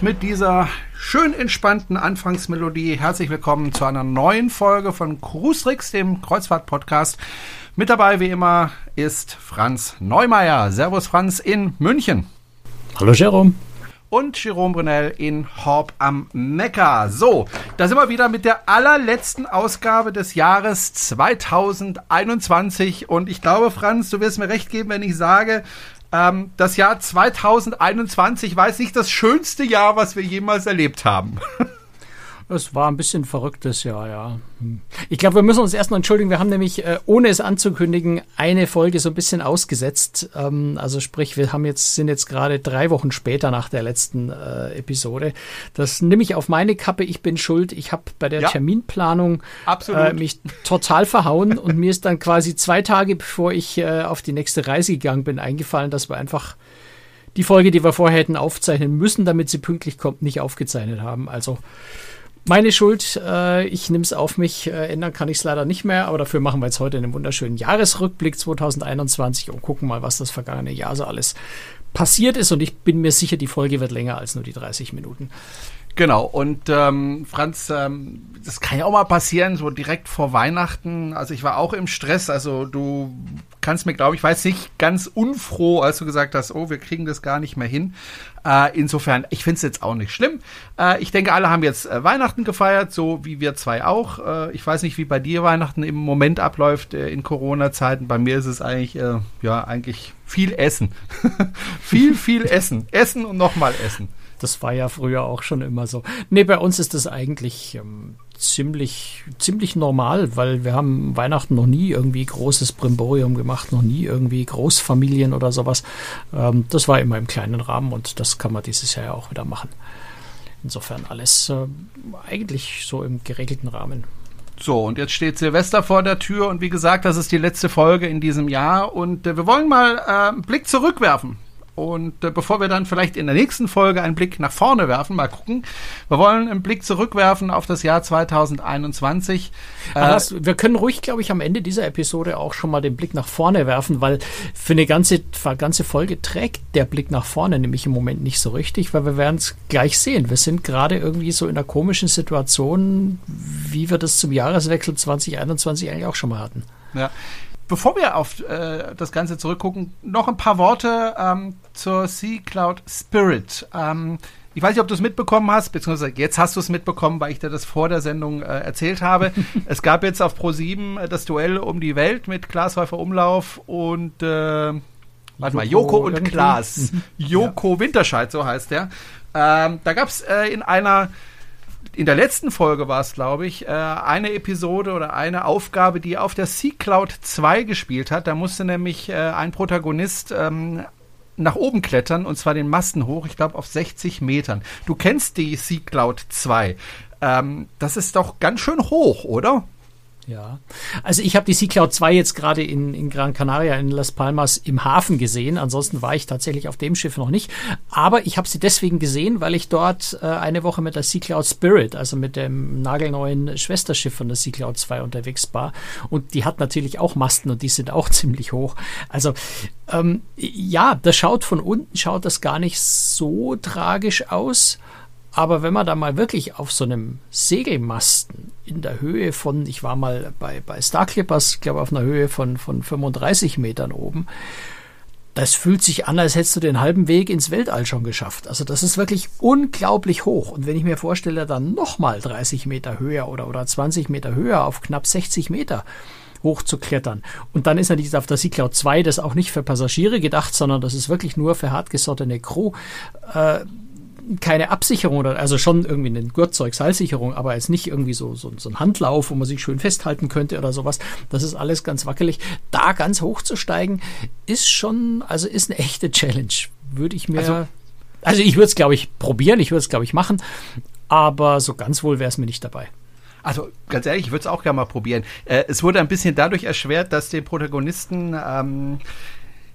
Und mit dieser schön entspannten Anfangsmelodie herzlich willkommen zu einer neuen Folge von Cruistrix, dem Kreuzfahrt-Podcast. Mit dabei wie immer ist Franz Neumeier. Servus Franz in München. Hallo Jerome und Jerome Brunel in Horb am Neckar. So, da sind wir wieder mit der allerletzten Ausgabe des Jahres 2021 und ich glaube, Franz, du wirst mir recht geben, wenn ich sage, ähm, das Jahr 2021 war jetzt nicht das schönste Jahr, was wir jemals erlebt haben. Es war ein bisschen verrücktes Jahr, ja. Ich glaube, wir müssen uns erstmal entschuldigen. Wir haben nämlich, äh, ohne es anzukündigen, eine Folge so ein bisschen ausgesetzt. Ähm, also sprich, wir haben jetzt, sind jetzt gerade drei Wochen später nach der letzten äh, Episode. Das nehme ich auf meine Kappe. Ich bin schuld. Ich habe bei der ja, Terminplanung äh, mich total verhauen und mir ist dann quasi zwei Tage bevor ich äh, auf die nächste Reise gegangen bin, eingefallen, dass wir einfach die Folge, die wir vorher hätten aufzeichnen müssen, damit sie pünktlich kommt, nicht aufgezeichnet haben. Also meine Schuld, äh, ich nehme es auf mich, äh, ändern kann ich es leider nicht mehr, aber dafür machen wir jetzt heute einen wunderschönen Jahresrückblick 2021 und gucken mal, was das vergangene Jahr so alles passiert ist. Und ich bin mir sicher, die Folge wird länger als nur die 30 Minuten. Genau, und ähm, Franz, ähm, das kann ja auch mal passieren, so direkt vor Weihnachten. Also ich war auch im Stress, also du kannst mir, glaube ich, weiß nicht, ganz unfroh, als du gesagt hast, oh, wir kriegen das gar nicht mehr hin. Äh, insofern, ich finde es jetzt auch nicht schlimm. Äh, ich denke, alle haben jetzt äh, Weihnachten gefeiert, so wie wir zwei auch. Äh, ich weiß nicht, wie bei dir Weihnachten im Moment abläuft äh, in Corona-Zeiten. Bei mir ist es eigentlich, äh, ja, eigentlich viel Essen. viel, viel Essen. Essen und nochmal Essen. Das war ja früher auch schon immer so. Nee, bei uns ist das eigentlich ähm, ziemlich, ziemlich normal, weil wir haben Weihnachten noch nie irgendwie großes Brimborium gemacht, noch nie irgendwie Großfamilien oder sowas. Ähm, das war immer im kleinen Rahmen und das kann man dieses Jahr ja auch wieder machen. Insofern alles äh, eigentlich so im geregelten Rahmen. So, und jetzt steht Silvester vor der Tür und wie gesagt, das ist die letzte Folge in diesem Jahr und äh, wir wollen mal äh, einen Blick zurückwerfen. Und äh, bevor wir dann vielleicht in der nächsten Folge einen Blick nach vorne werfen, mal gucken. Wir wollen einen Blick zurückwerfen auf das Jahr 2021. Äh, das, wir können ruhig, glaube ich, am Ende dieser Episode auch schon mal den Blick nach vorne werfen, weil für eine ganze, für eine ganze Folge trägt der Blick nach vorne nämlich im Moment nicht so richtig, weil wir werden es gleich sehen. Wir sind gerade irgendwie so in einer komischen Situation, wie wir das zum Jahreswechsel 2021 eigentlich auch schon mal hatten. Ja bevor wir auf äh, das Ganze zurückgucken, noch ein paar Worte ähm, zur Sea Cloud Spirit. Ähm, ich weiß nicht, ob du es mitbekommen hast, beziehungsweise jetzt hast du es mitbekommen, weil ich dir das vor der Sendung äh, erzählt habe. es gab jetzt auf Pro7 äh, das Duell um die Welt mit Klaas Häufer Umlauf und äh, warte mal, Joko und irgendwie? Klaas. Joko ja. Winterscheid, so heißt der. Ähm, da gab es äh, in einer in der letzten Folge war es, glaube ich, äh, eine Episode oder eine Aufgabe, die auf der Sea Cloud 2 gespielt hat. Da musste nämlich äh, ein Protagonist ähm, nach oben klettern und zwar den Masten hoch, ich glaube auf 60 Metern. Du kennst die Sea Cloud 2. Ähm, das ist doch ganz schön hoch, oder? Ja, also ich habe die Sea Cloud 2 jetzt gerade in, in Gran Canaria in Las Palmas im Hafen gesehen. Ansonsten war ich tatsächlich auf dem Schiff noch nicht. Aber ich habe sie deswegen gesehen, weil ich dort äh, eine Woche mit der Sea Cloud Spirit, also mit dem nagelneuen Schwesterschiff von der Sea Cloud 2 unterwegs war. Und die hat natürlich auch Masten und die sind auch ziemlich hoch. Also ähm, ja, das schaut von unten, schaut das gar nicht so tragisch aus. Aber wenn man da mal wirklich auf so einem Segelmasten in der Höhe von, ich war mal bei, bei Star Clippers, ich glaube auf einer Höhe von, von 35 Metern oben, das fühlt sich an, als hättest du den halben Weg ins Weltall schon geschafft. Also das ist wirklich unglaublich hoch. Und wenn ich mir vorstelle, dann nochmal 30 Meter höher oder, oder 20 Meter höher auf knapp 60 Meter hoch zu klettern. Und dann ist natürlich auf der Sea Cloud 2 das auch nicht für Passagiere gedacht, sondern das ist wirklich nur für hartgesottene Crew. Äh, keine Absicherung oder also schon irgendwie eine Gurtzeug-Seilsicherung, aber jetzt nicht irgendwie so, so, so ein Handlauf, wo man sich schön festhalten könnte oder sowas. Das ist alles ganz wackelig. Da ganz hoch zu steigen, ist schon, also ist eine echte Challenge. Würde ich mir. Also, also ich würde es, glaube ich, probieren, ich würde es, glaube ich, machen, aber so ganz wohl wäre es mir nicht dabei. Also ganz ehrlich, ich würde es auch gerne mal probieren. Äh, es wurde ein bisschen dadurch erschwert, dass dem Protagonisten ähm,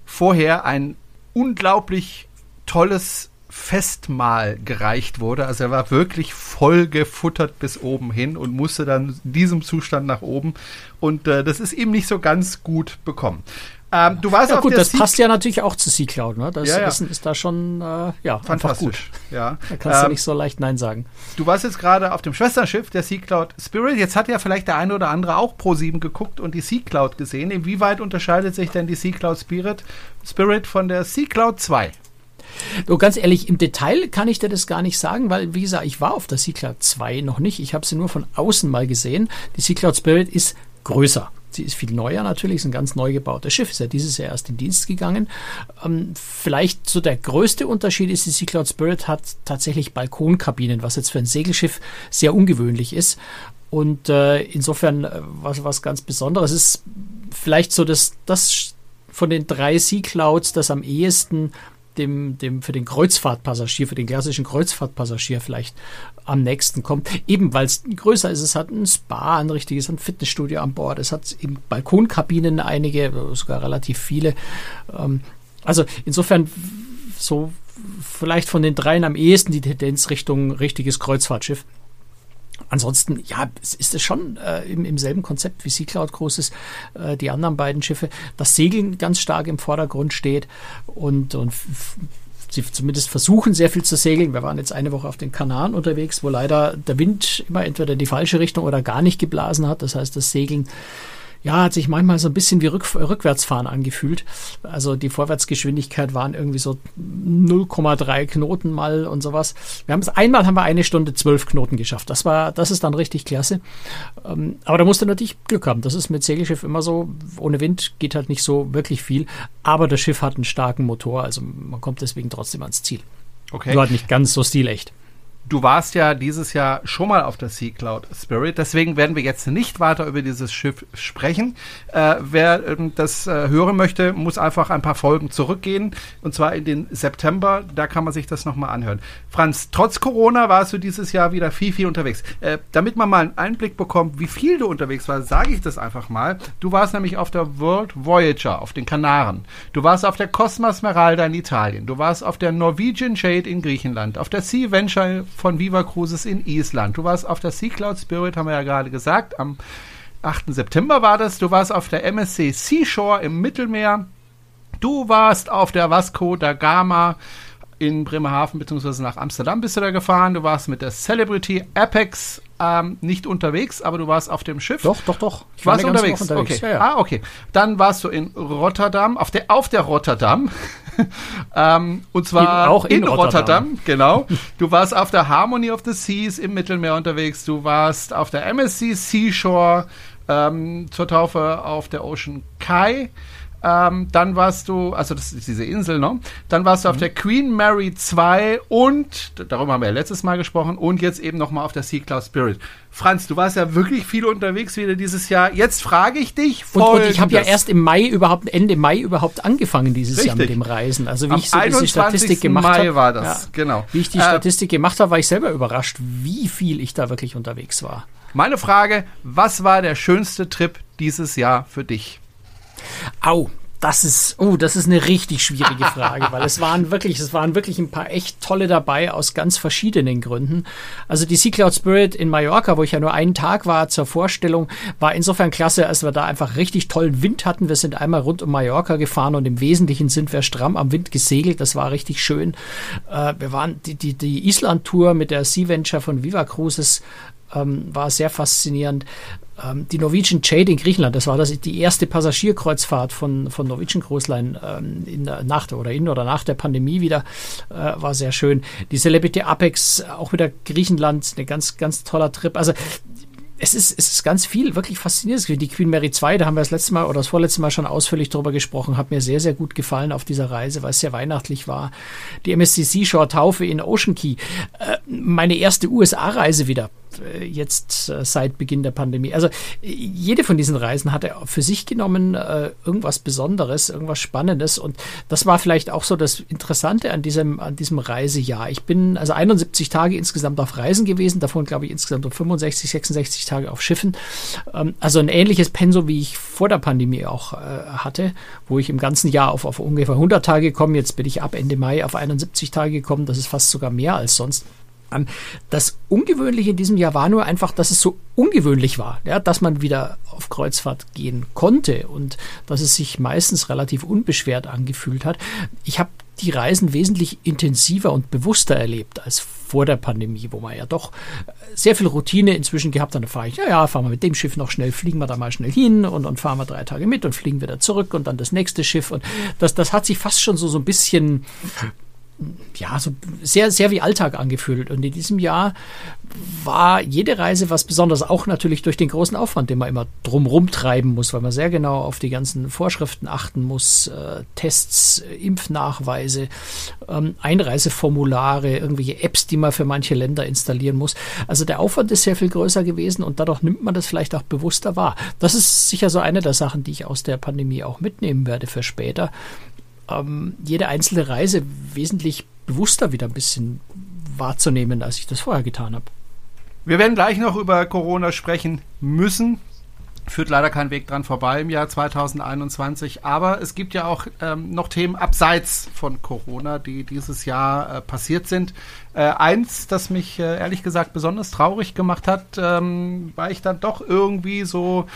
vorher ein unglaublich tolles Festmahl gereicht wurde. Also er war wirklich voll gefuttert bis oben hin und musste dann in diesem Zustand nach oben. Und äh, das ist ihm nicht so ganz gut bekommen. Ähm, du warst ja, gut, das Sea passt ja natürlich auch zu Sea Cloud. Ne? Das Ja, ja. Essen ist da schon äh, ja, einfach Fantastisch. gut. Ja. Da kannst du Ähm, nicht so leicht Nein sagen. Du warst jetzt gerade auf dem Schwesterschiff der Sea Cloud Spirit. Jetzt hat ja vielleicht der eine oder andere auch Pro 7 geguckt und die Sea Cloud gesehen. Inwieweit unterscheidet sich denn die Sea Cloud Spirit, Spirit von der Sea Cloud 2? Du, ganz ehrlich, im Detail kann ich dir das gar nicht sagen, weil, wie gesagt, ich war auf der Sea Cloud 2 noch nicht. Ich habe sie nur von außen mal gesehen. Die Sea Cloud Spirit ist größer. Sie ist viel neuer natürlich, ist ein ganz neu gebautes Schiff, ist ja dieses Jahr erst in Dienst gegangen. Ähm, vielleicht so der größte Unterschied ist, die Sea Cloud Spirit hat tatsächlich Balkonkabinen, was jetzt für ein Segelschiff sehr ungewöhnlich ist. Und äh, insofern äh, was, was ganz Besonderes ist, vielleicht so das, das von den drei Sea Clouds, das am ehesten dem, dem für den Kreuzfahrtpassagier, für den klassischen Kreuzfahrtpassagier vielleicht am nächsten kommt. Eben weil es größer ist, es hat ein Spa, ein richtiges, ein Fitnessstudio an Bord, es hat eben Balkonkabinen, einige, sogar relativ viele. Ähm, also insofern so vielleicht von den dreien am ehesten die Tendenz Richtung richtiges Kreuzfahrtschiff. Ansonsten, ja, ist es schon äh, im, im selben Konzept wie Sea Cloud Großes, äh, die anderen beiden Schiffe. Das Segeln ganz stark im Vordergrund steht und, und sie zumindest versuchen sehr viel zu segeln. Wir waren jetzt eine Woche auf den Kanaren unterwegs, wo leider der Wind immer entweder in die falsche Richtung oder gar nicht geblasen hat. Das heißt, das Segeln ja, hat sich manchmal so ein bisschen wie Rück, Rückwärtsfahren angefühlt. Also die Vorwärtsgeschwindigkeit waren irgendwie so 0,3 Knoten mal und sowas. Wir haben es einmal haben wir eine Stunde zwölf Knoten geschafft. Das war, das ist dann richtig klasse. Ähm, aber da musst du natürlich Glück haben. Das ist mit Segelschiff immer so. Ohne Wind geht halt nicht so wirklich viel. Aber das Schiff hat einen starken Motor, also man kommt deswegen trotzdem ans Ziel. Okay. Nur halt nicht ganz so stilecht. Du warst ja dieses Jahr schon mal auf der Sea Cloud Spirit, deswegen werden wir jetzt nicht weiter über dieses Schiff sprechen. Äh, wer ähm, das äh, hören möchte, muss einfach ein paar Folgen zurückgehen, und zwar in den September, da kann man sich das nochmal anhören. Franz, trotz Corona warst du dieses Jahr wieder viel, viel unterwegs. Äh, damit man mal einen Einblick bekommt, wie viel du unterwegs warst, sage ich das einfach mal. Du warst nämlich auf der World Voyager auf den Kanaren. Du warst auf der Cosma Smeralda in Italien. Du warst auf der Norwegian Jade in Griechenland. Auf der Sea Venture von Viva Cruises in Island. Du warst auf der Sea Cloud Spirit, haben wir ja gerade gesagt, am 8. September war das. Du warst auf der MSC Seashore im Mittelmeer. Du warst auf der Vasco da Gama in Bremerhaven bzw. nach Amsterdam bist du da gefahren. Du warst mit der Celebrity Apex ähm, nicht unterwegs, aber du warst auf dem Schiff. Doch, doch, doch. Ich warst war unterwegs. Unterwegs. Okay. Ja, ja. Ah, okay. Dann warst du in Rotterdam, auf der, auf der Rotterdam. ähm, und zwar In- auch in Rotterdam. Rotterdam. genau. Du warst auf der Harmony of the Seas im Mittelmeer unterwegs. Du warst auf der MSC Seashore ähm, zur Taufe auf der Ocean Kai. Ähm, dann warst du, also das ist diese Insel, ne? Dann warst du auf der Queen Mary 2 und, darüber haben wir ja letztes Mal gesprochen, und jetzt eben nochmal auf der Sea Cloud Spirit. Franz, du warst ja wirklich viel unterwegs wieder dieses Jahr. Jetzt frage ich dich Und, und ich habe ja erst im Mai überhaupt, Ende Mai überhaupt angefangen dieses Jahr mit Richtig. dem Reisen. Also wie Am ich so diese 21. Statistik gemacht Mai habe. war das, genau. Wie ich die Äh, Statistik gemacht habe, war ich selber überrascht, wie viel ich da wirklich unterwegs war. Meine Frage, was war der schönste Trip dieses Jahr für dich? Au, das ist, oh, das ist eine richtig schwierige Frage, weil es waren wirklich, es waren wirklich ein paar echt tolle dabei aus ganz verschiedenen Gründen. Also die Sea Cloud Spirit in Mallorca, wo ich ja nur einen Tag war zur Vorstellung, war insofern klasse, als wir da einfach richtig tollen Wind hatten. Wir sind einmal rund um Mallorca gefahren und im Wesentlichen sind wir stramm am Wind gesegelt. Das war richtig schön. Äh, wir waren die, die, die Island-Tour mit der Sea Venture von Viva Cruises ähm, war sehr faszinierend. Ähm, die Norwegian Jade in Griechenland, das war das, die erste Passagierkreuzfahrt von, von Norwegian Cruise Line ähm, in der, nach der, oder in oder nach der Pandemie wieder, äh, war sehr schön. Die Celebrity Apex, auch wieder Griechenland, eine ganz, ganz toller Trip. Also es ist, es ist ganz viel, wirklich faszinierend. Die Queen Mary 2, da haben wir das letzte Mal oder das vorletzte Mal schon ausführlich drüber gesprochen, hat mir sehr, sehr gut gefallen auf dieser Reise, weil es sehr weihnachtlich war. Die MSC Seashore Taufe in Ocean Key, äh, meine erste USA-Reise wieder, äh, jetzt äh, seit Beginn der Pandemie. Also äh, jede von diesen Reisen hatte für sich genommen äh, irgendwas Besonderes, irgendwas Spannendes und das war vielleicht auch so das Interessante an diesem, an diesem Reisejahr. Ich bin also 71 Tage insgesamt auf Reisen gewesen, davon glaube ich insgesamt um 65, 66 Tage auf Schiffen. Ähm, also ein ähnliches Pensum, wie ich vor der Pandemie auch äh, hatte, wo ich im ganzen Jahr auf, auf ungefähr 100 Tage gekommen. Jetzt bin ich ab Ende Mai auf 71 Tage gekommen. Das ist fast sogar mehr als sonst. Ähm, das Ungewöhnliche in diesem Jahr war nur einfach, dass es so ungewöhnlich war, ja, dass man wieder auf Kreuzfahrt gehen konnte und dass es sich meistens relativ unbeschwert angefühlt hat. Ich habe die Reisen wesentlich intensiver und bewusster erlebt als vor der Pandemie, wo man ja doch sehr viel Routine inzwischen gehabt hat. Dann fahre ich, ja, ja, fahren wir mit dem Schiff noch schnell, fliegen wir da mal schnell hin und dann fahren wir drei Tage mit und fliegen wieder zurück und dann das nächste Schiff. Und das, das hat sich fast schon so, so ein bisschen ja, so sehr, sehr wie Alltag angefühlt. Und in diesem Jahr war jede Reise was Besonderes, auch natürlich durch den großen Aufwand, den man immer drumrum treiben muss, weil man sehr genau auf die ganzen Vorschriften achten muss, äh, Tests, Impfnachweise, ähm, Einreiseformulare, irgendwelche Apps, die man für manche Länder installieren muss. Also der Aufwand ist sehr viel größer gewesen und dadurch nimmt man das vielleicht auch bewusster wahr. Das ist sicher so eine der Sachen, die ich aus der Pandemie auch mitnehmen werde für später ähm, jede einzelne Reise wesentlich bewusster wieder ein bisschen wahrzunehmen, als ich das vorher getan habe. Wir werden gleich noch über Corona sprechen müssen. Führt leider kein Weg dran vorbei im Jahr 2021. Aber es gibt ja auch ähm, noch Themen abseits von Corona, die dieses Jahr äh, passiert sind. Äh, eins, das mich äh, ehrlich gesagt besonders traurig gemacht hat, ähm, weil ich dann doch irgendwie so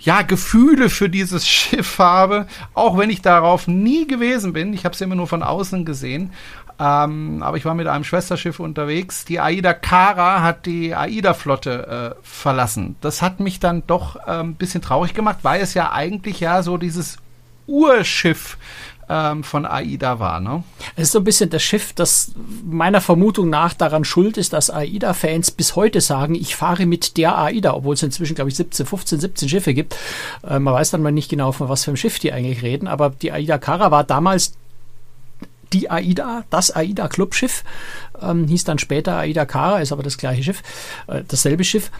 ja, Gefühle für dieses Schiff habe, auch wenn ich darauf nie gewesen bin. Ich habe es immer nur von außen gesehen. Ähm, aber ich war mit einem Schwesterschiff unterwegs. Die Aida Kara hat die Aida-Flotte äh, verlassen. Das hat mich dann doch äh, ein bisschen traurig gemacht, weil es ja eigentlich ja so dieses Urschiff ähm, von AIDA war. Ne? Es ist so ein bisschen das Schiff, das meiner Vermutung nach daran schuld ist, dass AIDA-Fans bis heute sagen, ich fahre mit der AIDA, obwohl es inzwischen, glaube ich, 17, 15, 17 Schiffe gibt. Äh, man weiß dann mal nicht genau, von was für einem Schiff die eigentlich reden, aber die AIDA Kara war damals die AIDA, das AIDA Clubschiff, ähm, hieß dann später AIDA Kara, ist aber das gleiche Schiff, äh, dasselbe Schiff.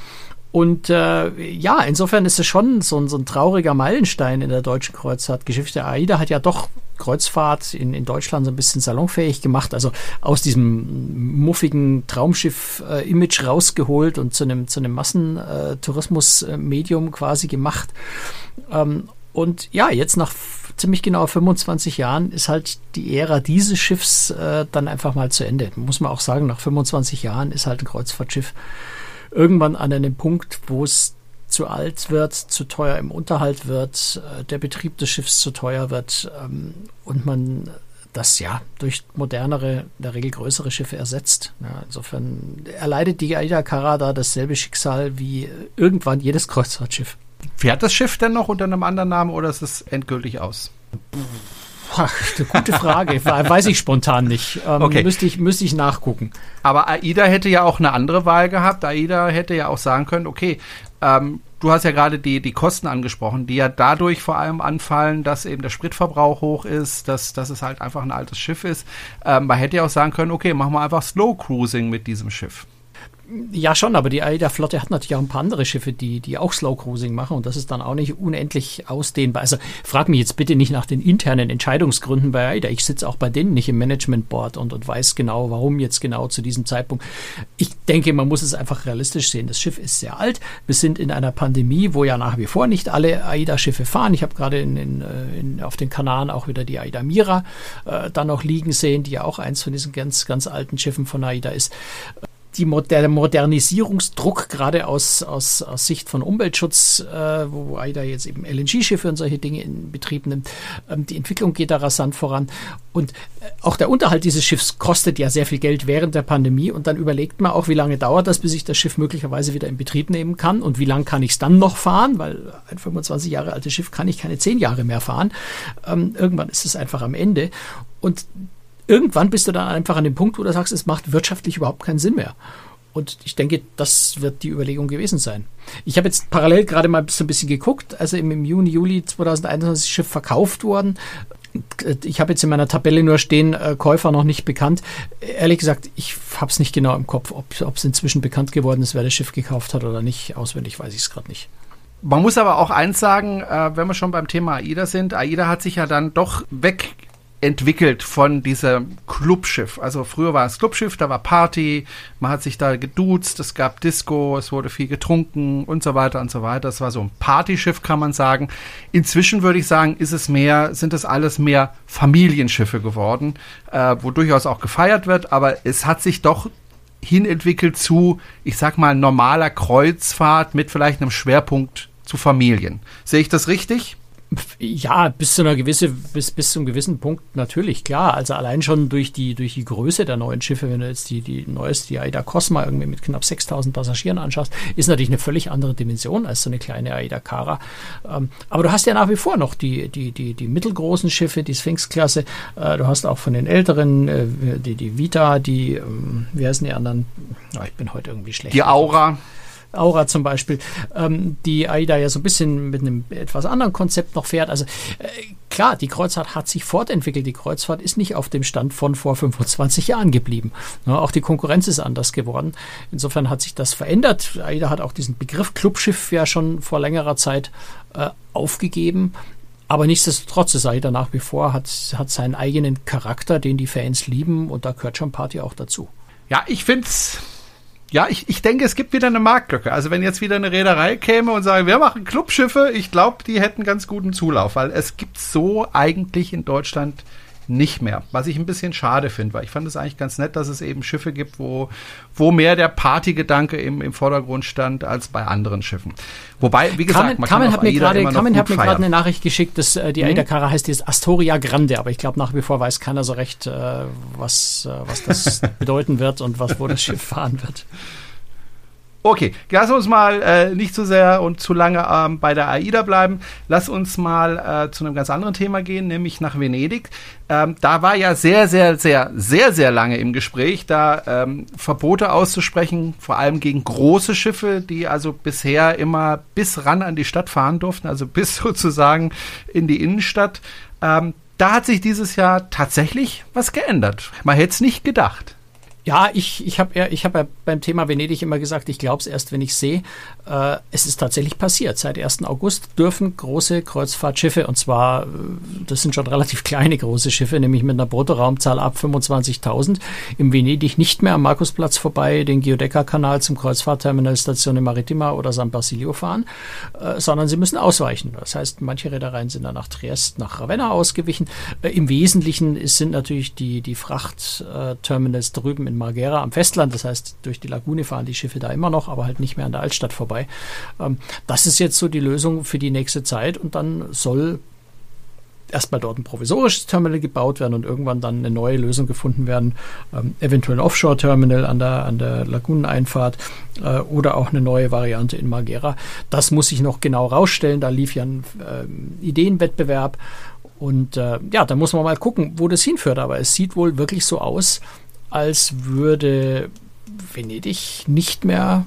Und äh, ja, insofern ist es schon so ein, so ein trauriger Meilenstein in der deutschen Kreuzfahrtgeschichte. AIDA hat ja doch Kreuzfahrt in, in Deutschland so ein bisschen salonfähig gemacht, also aus diesem muffigen Traumschiff-Image äh, rausgeholt und zu einem, zu einem Massentourismus-Medium quasi gemacht. Ähm, und ja, jetzt nach ziemlich genau 25 Jahren ist halt die Ära dieses Schiffs äh, dann einfach mal zu Ende. Muss man auch sagen, nach 25 Jahren ist halt ein Kreuzfahrtschiff irgendwann an einem Punkt, wo es zu alt wird, zu teuer im Unterhalt wird, äh, der Betrieb des Schiffs zu teuer wird ähm, und man das ja durch modernere, in der Regel größere Schiffe ersetzt. Ja, insofern erleidet die Aida Carada dasselbe Schicksal wie irgendwann jedes Kreuzfahrtschiff. Fährt das Schiff denn noch unter einem anderen Namen oder ist es endgültig aus? Ach, eine gute Frage. Weiß ich spontan nicht. Ähm, okay. müsste, ich, müsste ich nachgucken. Aber AIDA hätte ja auch eine andere Wahl gehabt. AIDA hätte ja auch sagen können, okay, ähm, du hast ja gerade die, die Kosten angesprochen, die ja dadurch vor allem anfallen, dass eben der Spritverbrauch hoch ist, dass, dass es halt einfach ein altes Schiff ist. Ähm, man hätte ja auch sagen können, okay, machen wir einfach Slow Cruising mit diesem Schiff. Ja, schon, aber die AIDA-Flotte hat natürlich auch ein paar andere Schiffe, die, die auch Slow Cruising machen und das ist dann auch nicht unendlich ausdehnbar. Also frag mich jetzt bitte nicht nach den internen Entscheidungsgründen bei AIDA. Ich sitze auch bei denen nicht im Management Board und, und weiß genau, warum jetzt genau zu diesem Zeitpunkt. Ich denke, man muss es einfach realistisch sehen. Das Schiff ist sehr alt. Wir sind in einer Pandemie, wo ja nach wie vor nicht alle AIDA-Schiffe fahren. Ich habe gerade in, in, äh, in, auf den Kanaren auch wieder die AIDA Mira äh, dann noch liegen sehen, die ja auch eins von diesen ganz, ganz alten Schiffen von AIDA ist die der Modernisierungsdruck, gerade aus, aus, aus Sicht von Umweltschutz, äh, wo AIDA jetzt eben LNG-Schiffe und solche Dinge in Betrieb nimmt, ähm, die Entwicklung geht da rasant voran. Und äh, auch der Unterhalt dieses Schiffs kostet ja sehr viel Geld während der Pandemie. Und dann überlegt man auch, wie lange dauert das, bis ich das Schiff möglicherweise wieder in Betrieb nehmen kann und wie lange kann ich es dann noch fahren, weil ein 25 Jahre altes Schiff kann ich keine 10 Jahre mehr fahren. Ähm, irgendwann ist es einfach am Ende. Und irgendwann bist du dann einfach an dem Punkt, wo du sagst, es macht wirtschaftlich überhaupt keinen Sinn mehr. Und ich denke, das wird die Überlegung gewesen sein. Ich habe jetzt parallel gerade mal so ein bisschen geguckt. Also im Juni, Juli 2021 ist das Schiff verkauft worden. Ich habe jetzt in meiner Tabelle nur stehen, äh, Käufer noch nicht bekannt. Ehrlich gesagt, ich habe es nicht genau im Kopf, ob es inzwischen bekannt geworden ist, wer das Schiff gekauft hat oder nicht. Auswendig weiß ich es gerade nicht. Man muss aber auch eins sagen, äh, wenn wir schon beim Thema AIDA sind, AIDA hat sich ja dann doch weg entwickelt von diesem Clubschiff. Also früher war es Clubschiff, da war Party, man hat sich da geduzt, es gab Disco, es wurde viel getrunken und so weiter und so weiter. Das war so ein Partyschiff, kann man sagen. Inzwischen würde ich sagen, ist es mehr, sind es alles mehr Familienschiffe geworden, äh, wo durchaus auch gefeiert wird, aber es hat sich doch hinentwickelt zu, ich sag mal, normaler Kreuzfahrt mit vielleicht einem Schwerpunkt zu Familien. Sehe ich das richtig? Ja, bis zu einer gewisse, bis, bis zu einem gewissen Punkt natürlich, klar. Also allein schon durch die, durch die Größe der neuen Schiffe, wenn du jetzt die, die neueste, die AIDA Cosma irgendwie mit knapp 6000 Passagieren anschaust, ist natürlich eine völlig andere Dimension als so eine kleine AIDA Cara. Ähm, aber du hast ja nach wie vor noch die, die, die, die mittelgroßen Schiffe, die Sphinx-Klasse. Äh, du hast auch von den älteren, äh, die, die Vita, die, ähm, wie heißen die anderen? Oh, ich bin heute irgendwie schlecht. Die Aura. Aura zum Beispiel, ähm, die AIDA ja so ein bisschen mit einem etwas anderen Konzept noch fährt. Also äh, klar, die Kreuzfahrt hat sich fortentwickelt. Die Kreuzfahrt ist nicht auf dem Stand von vor 25 Jahren geblieben. Ja, auch die Konkurrenz ist anders geworden. Insofern hat sich das verändert. AIDA hat auch diesen Begriff Clubschiff ja schon vor längerer Zeit äh, aufgegeben. Aber nichtsdestotrotz ist AIDA nach wie vor, hat, hat seinen eigenen Charakter, den die Fans lieben und da gehört schon Party auch dazu. Ja, ich finde es ja, ich, ich denke, es gibt wieder eine Marktlücke. Also wenn jetzt wieder eine Reederei käme und sagen, wir machen Clubschiffe, ich glaube, die hätten ganz guten Zulauf, weil es gibt so eigentlich in Deutschland nicht mehr. Was ich ein bisschen schade finde, weil ich fand es eigentlich ganz nett, dass es eben Schiffe gibt, wo, wo mehr der Partygedanke im, im Vordergrund stand als bei anderen Schiffen. Wobei, wie gesagt, Carmen, man Carmen hat mir gerade Carmen hat mir gerade eine Nachricht geschickt, dass äh, die mhm. Aida Cara heißt jetzt Astoria Grande, aber ich glaube nach wie vor weiß keiner so recht, äh, was, äh, was das bedeuten wird und was wo das Schiff fahren wird. Okay, lass uns mal äh, nicht zu sehr und zu lange ähm, bei der AIDA bleiben. Lass uns mal äh, zu einem ganz anderen Thema gehen, nämlich nach Venedig. Ähm, da war ja sehr, sehr, sehr, sehr, sehr lange im Gespräch, da ähm, Verbote auszusprechen, vor allem gegen große Schiffe, die also bisher immer bis ran an die Stadt fahren durften, also bis sozusagen in die Innenstadt. Ähm, da hat sich dieses Jahr tatsächlich was geändert. Man hätte es nicht gedacht. Ja, ich, ich habe ja, ich hab ja beim Thema Venedig immer gesagt, ich glaube es erst, wenn ich sehe. Äh, es ist tatsächlich passiert. Seit 1. August dürfen große Kreuzfahrtschiffe, und zwar, äh, das sind schon relativ kleine große Schiffe, nämlich mit einer Bruttoraumzahl ab 25.000, im Venedig nicht mehr am Markusplatz vorbei, den Giudecca-Kanal zum Kreuzfahrtterminal Stazione Maritima oder San Basilio fahren, äh, sondern sie müssen ausweichen. Das heißt, manche Reedereien sind dann nach Triest, nach Ravenna ausgewichen. Äh, Im Wesentlichen sind natürlich die, die Frachtterminals drüben in in Marghera am Festland. Das heißt, durch die Lagune fahren die Schiffe da immer noch, aber halt nicht mehr an der Altstadt vorbei. Ähm, das ist jetzt so die Lösung für die nächste Zeit und dann soll erstmal dort ein provisorisches Terminal gebaut werden und irgendwann dann eine neue Lösung gefunden werden, ähm, eventuell ein Offshore-Terminal an der, an der Laguneneinfahrt äh, oder auch eine neue Variante in Marghera. Das muss sich noch genau rausstellen. Da lief ja ein äh, Ideenwettbewerb und äh, ja, da muss man mal gucken, wo das hinführt. Aber es sieht wohl wirklich so aus, als würde Venedig nicht mehr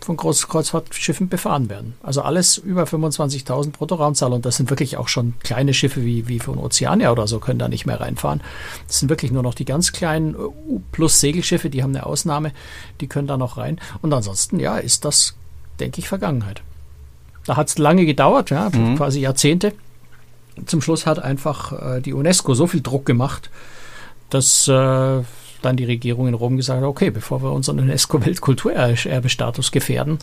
von Großkreuzfahrtschiffen befahren werden. Also alles über 25.000 Bruttoraumzahl und das sind wirklich auch schon kleine Schiffe wie, wie von Oceania oder so können da nicht mehr reinfahren. Das sind wirklich nur noch die ganz kleinen U plus Segelschiffe, die haben eine Ausnahme, die können da noch rein. Und ansonsten, ja, ist das, denke ich, Vergangenheit. Da hat es lange gedauert, ja, mhm. quasi Jahrzehnte. Zum Schluss hat einfach äh, die UNESCO so viel Druck gemacht, dass äh, dann die Regierung in Rom gesagt hat, okay, bevor wir unseren UNESCO-Weltkulturerbestatus gefährden,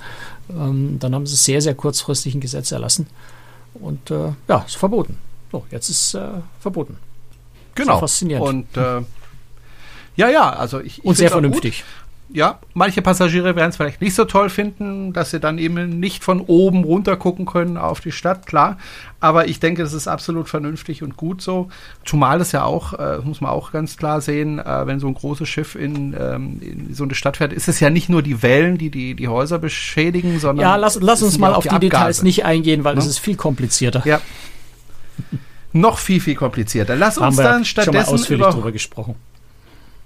ähm, dann haben sie sehr, sehr kurzfristig ein Gesetz erlassen und äh, ja, ist verboten. So, jetzt ist äh, verboten. Genau. Sehr faszinierend. Und äh, ja, ja, also ich, ich und sehr vernünftig. Gut ja, manche Passagiere werden es vielleicht nicht so toll finden, dass sie dann eben nicht von oben runter gucken können auf die Stadt, klar. Aber ich denke, das ist absolut vernünftig und gut so. Zumal es ja auch, äh, muss man auch ganz klar sehen, äh, wenn so ein großes Schiff in, ähm, in, so eine Stadt fährt, ist es ja nicht nur die Wellen, die die, die Häuser beschädigen, sondern. Ja, lass, lass uns mal auf die, die Details nicht eingehen, weil es ne? ist viel komplizierter. Ja. Noch viel, viel komplizierter. Lass uns dann stattdessen. Schon mal ausführlich über, drüber gesprochen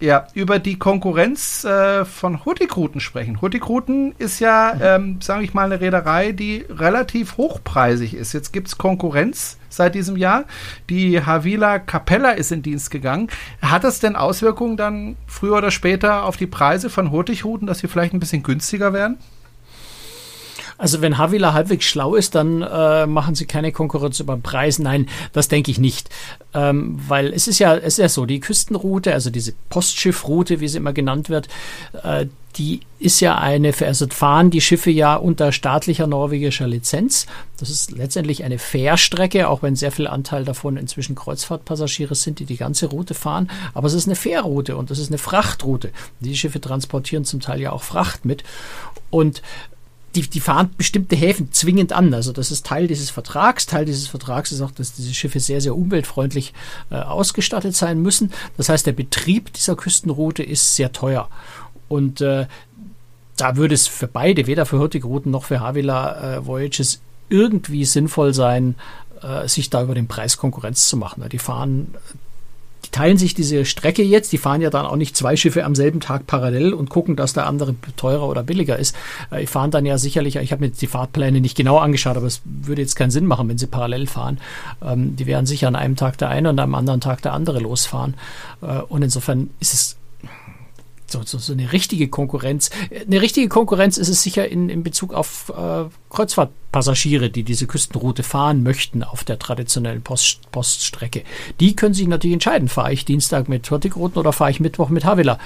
ja, über die Konkurrenz äh, von Hurtigruten sprechen. Hurtigruten ist ja, ähm, sage ich mal, eine Reederei, die relativ hochpreisig ist. Jetzt gibt es Konkurrenz seit diesem Jahr. Die Havila Capella ist in Dienst gegangen. Hat das denn Auswirkungen dann früher oder später auf die Preise von Hurtigruten, dass sie vielleicht ein bisschen günstiger werden? Also wenn Havila halbwegs schlau ist, dann äh, machen sie keine Konkurrenz über den Preis. Nein, das denke ich nicht. Ähm, weil es ist ja, es ist ja so, die Küstenroute, also diese Postschiffroute, wie sie immer genannt wird, äh, die ist ja eine, also fahren die Schiffe ja unter staatlicher norwegischer Lizenz. Das ist letztendlich eine Fährstrecke, auch wenn sehr viel Anteil davon inzwischen Kreuzfahrtpassagiere sind, die die ganze Route fahren. Aber es ist eine Fährroute und es ist eine Frachtroute. Die Schiffe transportieren zum Teil ja auch Fracht mit. Und die, die fahren bestimmte Häfen zwingend an. Also das ist Teil dieses Vertrags. Teil dieses Vertrags ist auch, dass diese Schiffe sehr, sehr umweltfreundlich äh, ausgestattet sein müssen. Das heißt, der Betrieb dieser Küstenroute ist sehr teuer. Und äh, da würde es für beide, weder für Hurtigruten noch für Havila äh, Voyages, irgendwie sinnvoll sein, äh, sich da über den Preis Konkurrenz zu machen. Die fahren, teilen sich diese Strecke jetzt, die fahren ja dann auch nicht zwei Schiffe am selben Tag parallel und gucken, dass der andere teurer oder billiger ist. Äh, die fahren dann ja sicherlich, ich habe mir die Fahrtpläne nicht genau angeschaut, aber es würde jetzt keinen Sinn machen, wenn sie parallel fahren. Ähm, die werden sicher an einem Tag der eine und am anderen Tag der andere losfahren. Äh, und insofern ist es so, so, so eine richtige Konkurrenz. Eine richtige Konkurrenz ist es sicher in, in Bezug auf äh, Kreuzfahrtpassagiere, die diese Küstenroute fahren möchten auf der traditionellen Post, Poststrecke. Die können sich natürlich entscheiden, fahre ich Dienstag mit Hurtigruten oder fahre ich Mittwoch mit Havila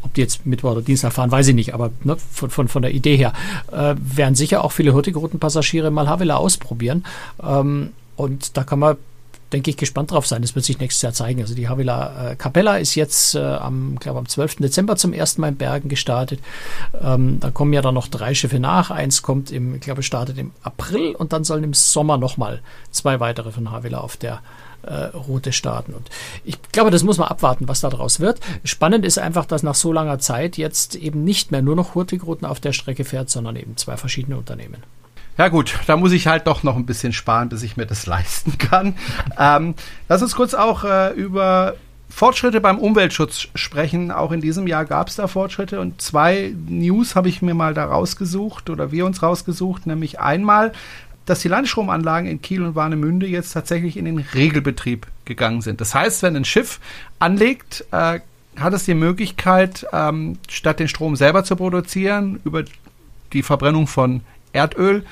ob die jetzt Mittwoch oder Dienstag fahren, weiß ich nicht, aber ne, von, von, von der Idee her äh, werden sicher auch viele Hurtigruten-Passagiere mal Havila ausprobieren. Ähm, und da kann man denke ich, gespannt drauf sein. Das wird sich nächstes Jahr zeigen. Also die Havila äh, Capella ist jetzt äh, am, glaube am 12. Dezember zum ersten Mal in Bergen gestartet. Ähm, da kommen ja dann noch drei Schiffe nach. Eins kommt im, ich glaube, startet im April und dann sollen im Sommer nochmal zwei weitere von Havila auf der äh, Route starten. Und ich glaube, das muss man abwarten, was da draus wird. Spannend ist einfach, dass nach so langer Zeit jetzt eben nicht mehr nur noch Hurtigruten auf der Strecke fährt, sondern eben zwei verschiedene Unternehmen. Ja gut, da muss ich halt doch noch ein bisschen sparen, bis ich mir das leisten kann. Ähm, lass uns kurz auch äh, über Fortschritte beim Umweltschutz sprechen. Auch in diesem Jahr gab es da Fortschritte und zwei News habe ich mir mal da rausgesucht oder wir uns rausgesucht, nämlich einmal, dass die Landstromanlagen in Kiel und Warnemünde jetzt tatsächlich in den Regelbetrieb gegangen sind. Das heißt, wenn ein Schiff anlegt, äh, hat es die Möglichkeit, ähm, statt den Strom selber zu produzieren, über die Verbrennung von Erdöl,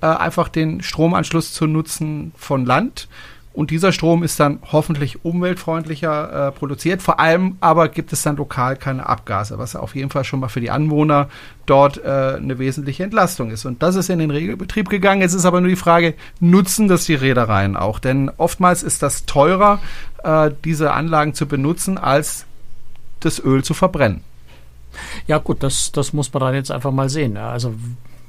äh, einfach den Stromanschluss zu nutzen von Land. Und dieser Strom ist dann hoffentlich umweltfreundlicher äh, produziert. Vor allem aber gibt es dann lokal keine Abgase, was auf jeden Fall schon mal für die Anwohner dort äh, eine wesentliche Entlastung ist. Und das ist in den Regelbetrieb gegangen. Jetzt ist aber nur die Frage, nutzen das die Reedereien auch? Denn oftmals ist das teurer, äh, diese Anlagen zu benutzen, als das Öl zu verbrennen. Ja gut, das, das muss man dann jetzt einfach mal sehen. Also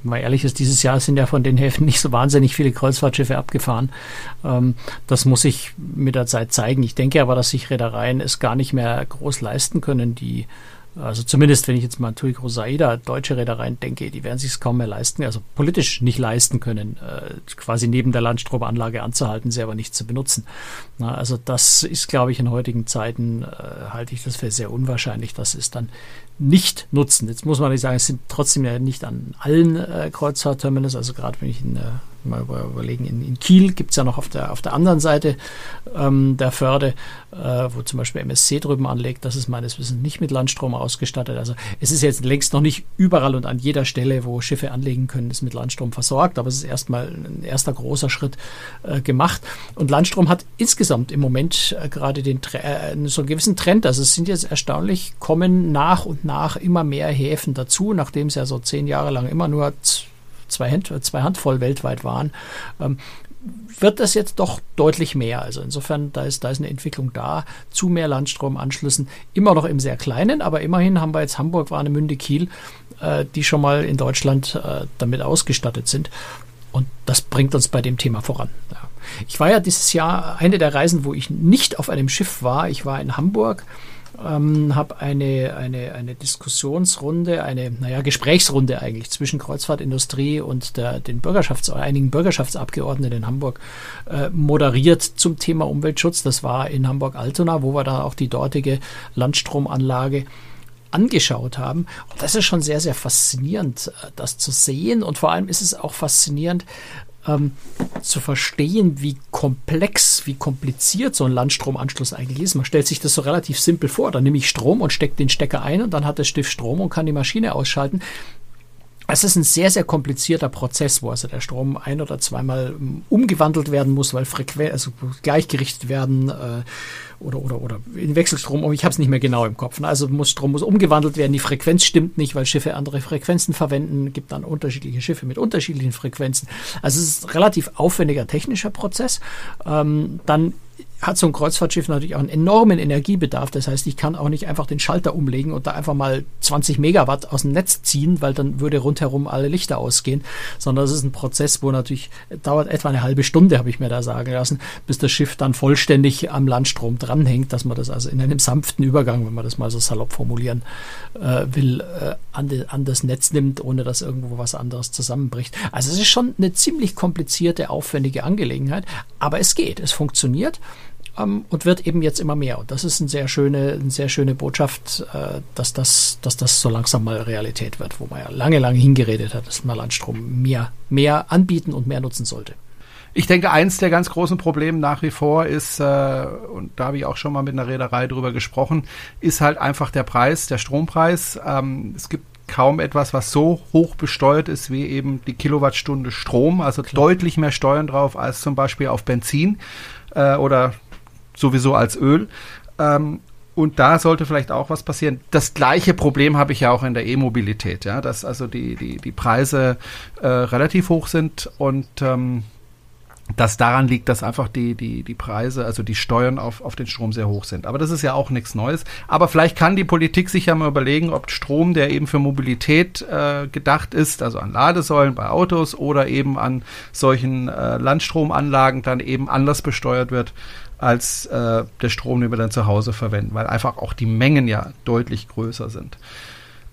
mal ehrlich ist, dieses Jahr sind ja von den Häfen nicht so wahnsinnig viele Kreuzfahrtschiffe abgefahren. Ähm, das muss sich mit der Zeit zeigen. Ich denke aber, dass sich Reedereien es gar nicht mehr groß leisten können, die also zumindest, wenn ich jetzt mal an Tui Saida, deutsche Reedereien denke, die werden sich es kaum mehr leisten, also politisch nicht leisten können, äh, quasi neben der Landstromanlage anzuhalten, sie aber nicht zu benutzen. Na, also das ist, glaube ich, in heutigen Zeiten äh, halte ich das für sehr unwahrscheinlich, dass es dann nicht nutzen. Jetzt muss man nicht sagen, es sind trotzdem ja nicht an allen äh, Kreuzfahrtterminals, also gerade wenn ich in äh, mal überlegen, in, in Kiel gibt es ja noch auf der, auf der anderen Seite ähm, der Förde, äh, wo zum Beispiel MSC drüben anlegt, das ist meines Wissens nicht mit Landstrom ausgestattet. Also es ist jetzt längst noch nicht überall und an jeder Stelle, wo Schiffe anlegen können, ist mit Landstrom versorgt, aber es ist erstmal ein erster großer Schritt äh, gemacht. Und Landstrom hat insgesamt im Moment äh, gerade den äh, so einen gewissen Trend. Also es sind jetzt erstaunlich, kommen nach und nach immer mehr Häfen dazu, nachdem es ja so zehn Jahre lang immer nur zwei, Hand, zwei Handvoll weltweit waren, ähm, wird das jetzt doch deutlich mehr. Also insofern, da ist, da ist eine Entwicklung da zu mehr Landstromanschlüssen. Immer noch im sehr kleinen, aber immerhin haben wir jetzt Hamburg, Warnemünde, Kiel, äh, die schon mal in Deutschland äh, damit ausgestattet sind. Und das bringt uns bei dem Thema voran. Ja. Ich war ja dieses Jahr eine der Reisen, wo ich nicht auf einem Schiff war. Ich war in Hamburg ähm, habe eine, eine, eine Diskussionsrunde, eine naja, Gesprächsrunde eigentlich zwischen Kreuzfahrtindustrie und der, den Bürgerschafts-, einigen Bürgerschaftsabgeordneten in Hamburg äh, moderiert zum Thema Umweltschutz. Das war in Hamburg-Altona, wo wir dann auch die dortige Landstromanlage angeschaut haben. Und das ist schon sehr, sehr faszinierend, äh, das zu sehen. Und vor allem ist es auch faszinierend, ähm, zu verstehen, wie komplex, wie kompliziert so ein Landstromanschluss eigentlich ist. Man stellt sich das so relativ simpel vor. Da nehme ich Strom und stecke den Stecker ein und dann hat das Stift Strom und kann die Maschine ausschalten. Es ist ein sehr, sehr komplizierter Prozess, wo also der Strom ein- oder zweimal ähm, umgewandelt werden muss, weil Frequenz, also gleichgerichtet werden äh, oder, oder, oder in Wechselstrom, ich habe es nicht mehr genau im Kopf. Ne? Also muss Strom muss umgewandelt werden, die Frequenz stimmt nicht, weil Schiffe andere Frequenzen verwenden, gibt dann unterschiedliche Schiffe mit unterschiedlichen Frequenzen. Also es ist ein relativ aufwendiger technischer Prozess. Ähm, dann hat so ein Kreuzfahrtschiff natürlich auch einen enormen Energiebedarf. Das heißt, ich kann auch nicht einfach den Schalter umlegen und da einfach mal 20 Megawatt aus dem Netz ziehen, weil dann würde rundherum alle Lichter ausgehen, sondern es ist ein Prozess, wo natürlich dauert etwa eine halbe Stunde, habe ich mir da sagen lassen, bis das Schiff dann vollständig am Landstrom dranhängt, dass man das also in einem sanften Übergang, wenn man das mal so salopp formulieren äh, will, äh, an, de, an das Netz nimmt, ohne dass irgendwo was anderes zusammenbricht. Also es ist schon eine ziemlich komplizierte, aufwendige Angelegenheit, aber es geht, es funktioniert ähm, und wird eben jetzt immer mehr. Und das ist eine sehr schöne, eine sehr schöne Botschaft, äh, dass, das, dass das so langsam mal Realität wird, wo man ja lange, lange hingeredet hat, dass man Landstrom mehr, mehr anbieten und mehr nutzen sollte. Ich denke, eins der ganz großen Probleme nach wie vor ist, äh, und da habe ich auch schon mal mit einer Reederei drüber gesprochen, ist halt einfach der Preis, der Strompreis. Ähm, es gibt kaum etwas, was so hoch besteuert ist wie eben die Kilowattstunde Strom, also Klar. deutlich mehr Steuern drauf als zum Beispiel auf Benzin äh, oder sowieso als Öl. Ähm, und da sollte vielleicht auch was passieren. Das gleiche Problem habe ich ja auch in der E-Mobilität, ja, dass also die, die, die Preise äh, relativ hoch sind und ähm, das daran liegt, dass einfach die, die, die Preise, also die Steuern auf, auf den Strom sehr hoch sind. Aber das ist ja auch nichts Neues. Aber vielleicht kann die Politik sich ja mal überlegen, ob Strom, der eben für Mobilität äh, gedacht ist, also an Ladesäulen bei Autos oder eben an solchen äh, Landstromanlagen dann eben anders besteuert wird als äh, der Strom, den wir dann zu Hause verwenden, weil einfach auch die Mengen ja deutlich größer sind.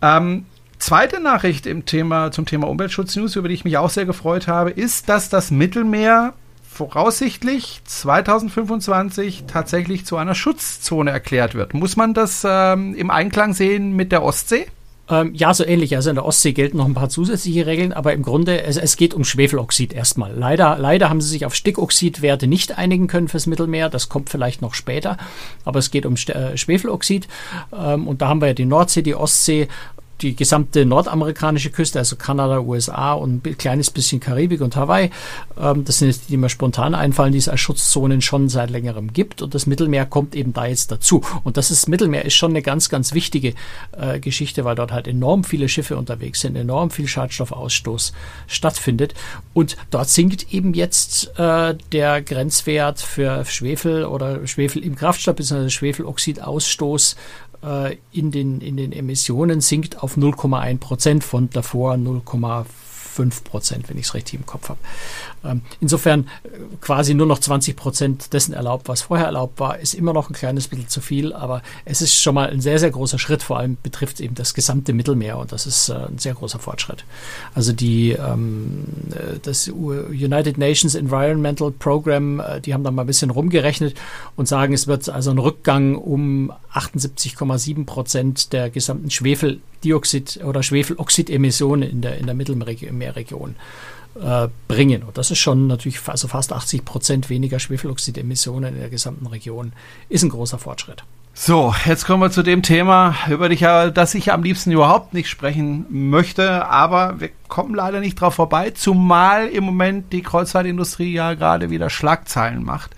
Ähm, zweite Nachricht im Thema, zum Thema Umweltschutz-News, über die ich mich auch sehr gefreut habe, ist, dass das Mittelmeer voraussichtlich 2025 tatsächlich zu einer Schutzzone erklärt wird. Muss man das ähm, im Einklang sehen mit der Ostsee? Ähm, ja, so ähnlich. Also in der Ostsee gelten noch ein paar zusätzliche Regeln, aber im Grunde, es, es geht um Schwefeloxid erstmal. Leider, leider haben sie sich auf Stickoxidwerte nicht einigen können fürs Mittelmeer. Das kommt vielleicht noch später, aber es geht um äh, Schwefeloxid. Ähm, und da haben wir ja die Nordsee, die Ostsee die gesamte nordamerikanische Küste, also Kanada, USA und ein kleines bisschen Karibik und Hawaii. Ähm, das sind jetzt die, die mir spontan einfallen, die es als Schutzzonen schon seit längerem gibt. Und das Mittelmeer kommt eben da jetzt dazu. Und das ist, Mittelmeer ist schon eine ganz, ganz wichtige äh, Geschichte, weil dort halt enorm viele Schiffe unterwegs sind, enorm viel Schadstoffausstoß stattfindet. Und dort sinkt eben jetzt äh, der Grenzwert für Schwefel oder Schwefel im Kraftstoff, bzw. Schwefeloxidausstoß in, den, in den Emissionen sinkt auf 0,1 Prozent von davor 0,5 5 Prozent, wenn ich es richtig im Kopf habe. Ähm, insofern äh, quasi nur noch 20 Prozent dessen erlaubt, was vorher erlaubt war, ist immer noch ein kleines bisschen zu viel, aber es ist schon mal ein sehr, sehr großer Schritt. Vor allem betrifft es eben das gesamte Mittelmeer und das ist äh, ein sehr großer Fortschritt. Also die, ähm, äh, das United Nations Environmental Program, die haben da mal ein bisschen rumgerechnet und sagen, es wird also ein Rückgang um 78,7 Prozent der gesamten Schwefeldioxid- oder Schwefeloxidemissionen in der, in der Mittelmeerregion äh, bringen. Und das ist schon natürlich also fast 80 Prozent weniger Schwefeloxidemissionen in der gesamten Region. Ist ein großer Fortschritt. So, jetzt kommen wir zu dem Thema, über das ich am liebsten überhaupt nicht sprechen möchte, aber wir kommen leider nicht drauf vorbei, zumal im Moment die Kreuzfahrtindustrie ja gerade wieder Schlagzeilen macht.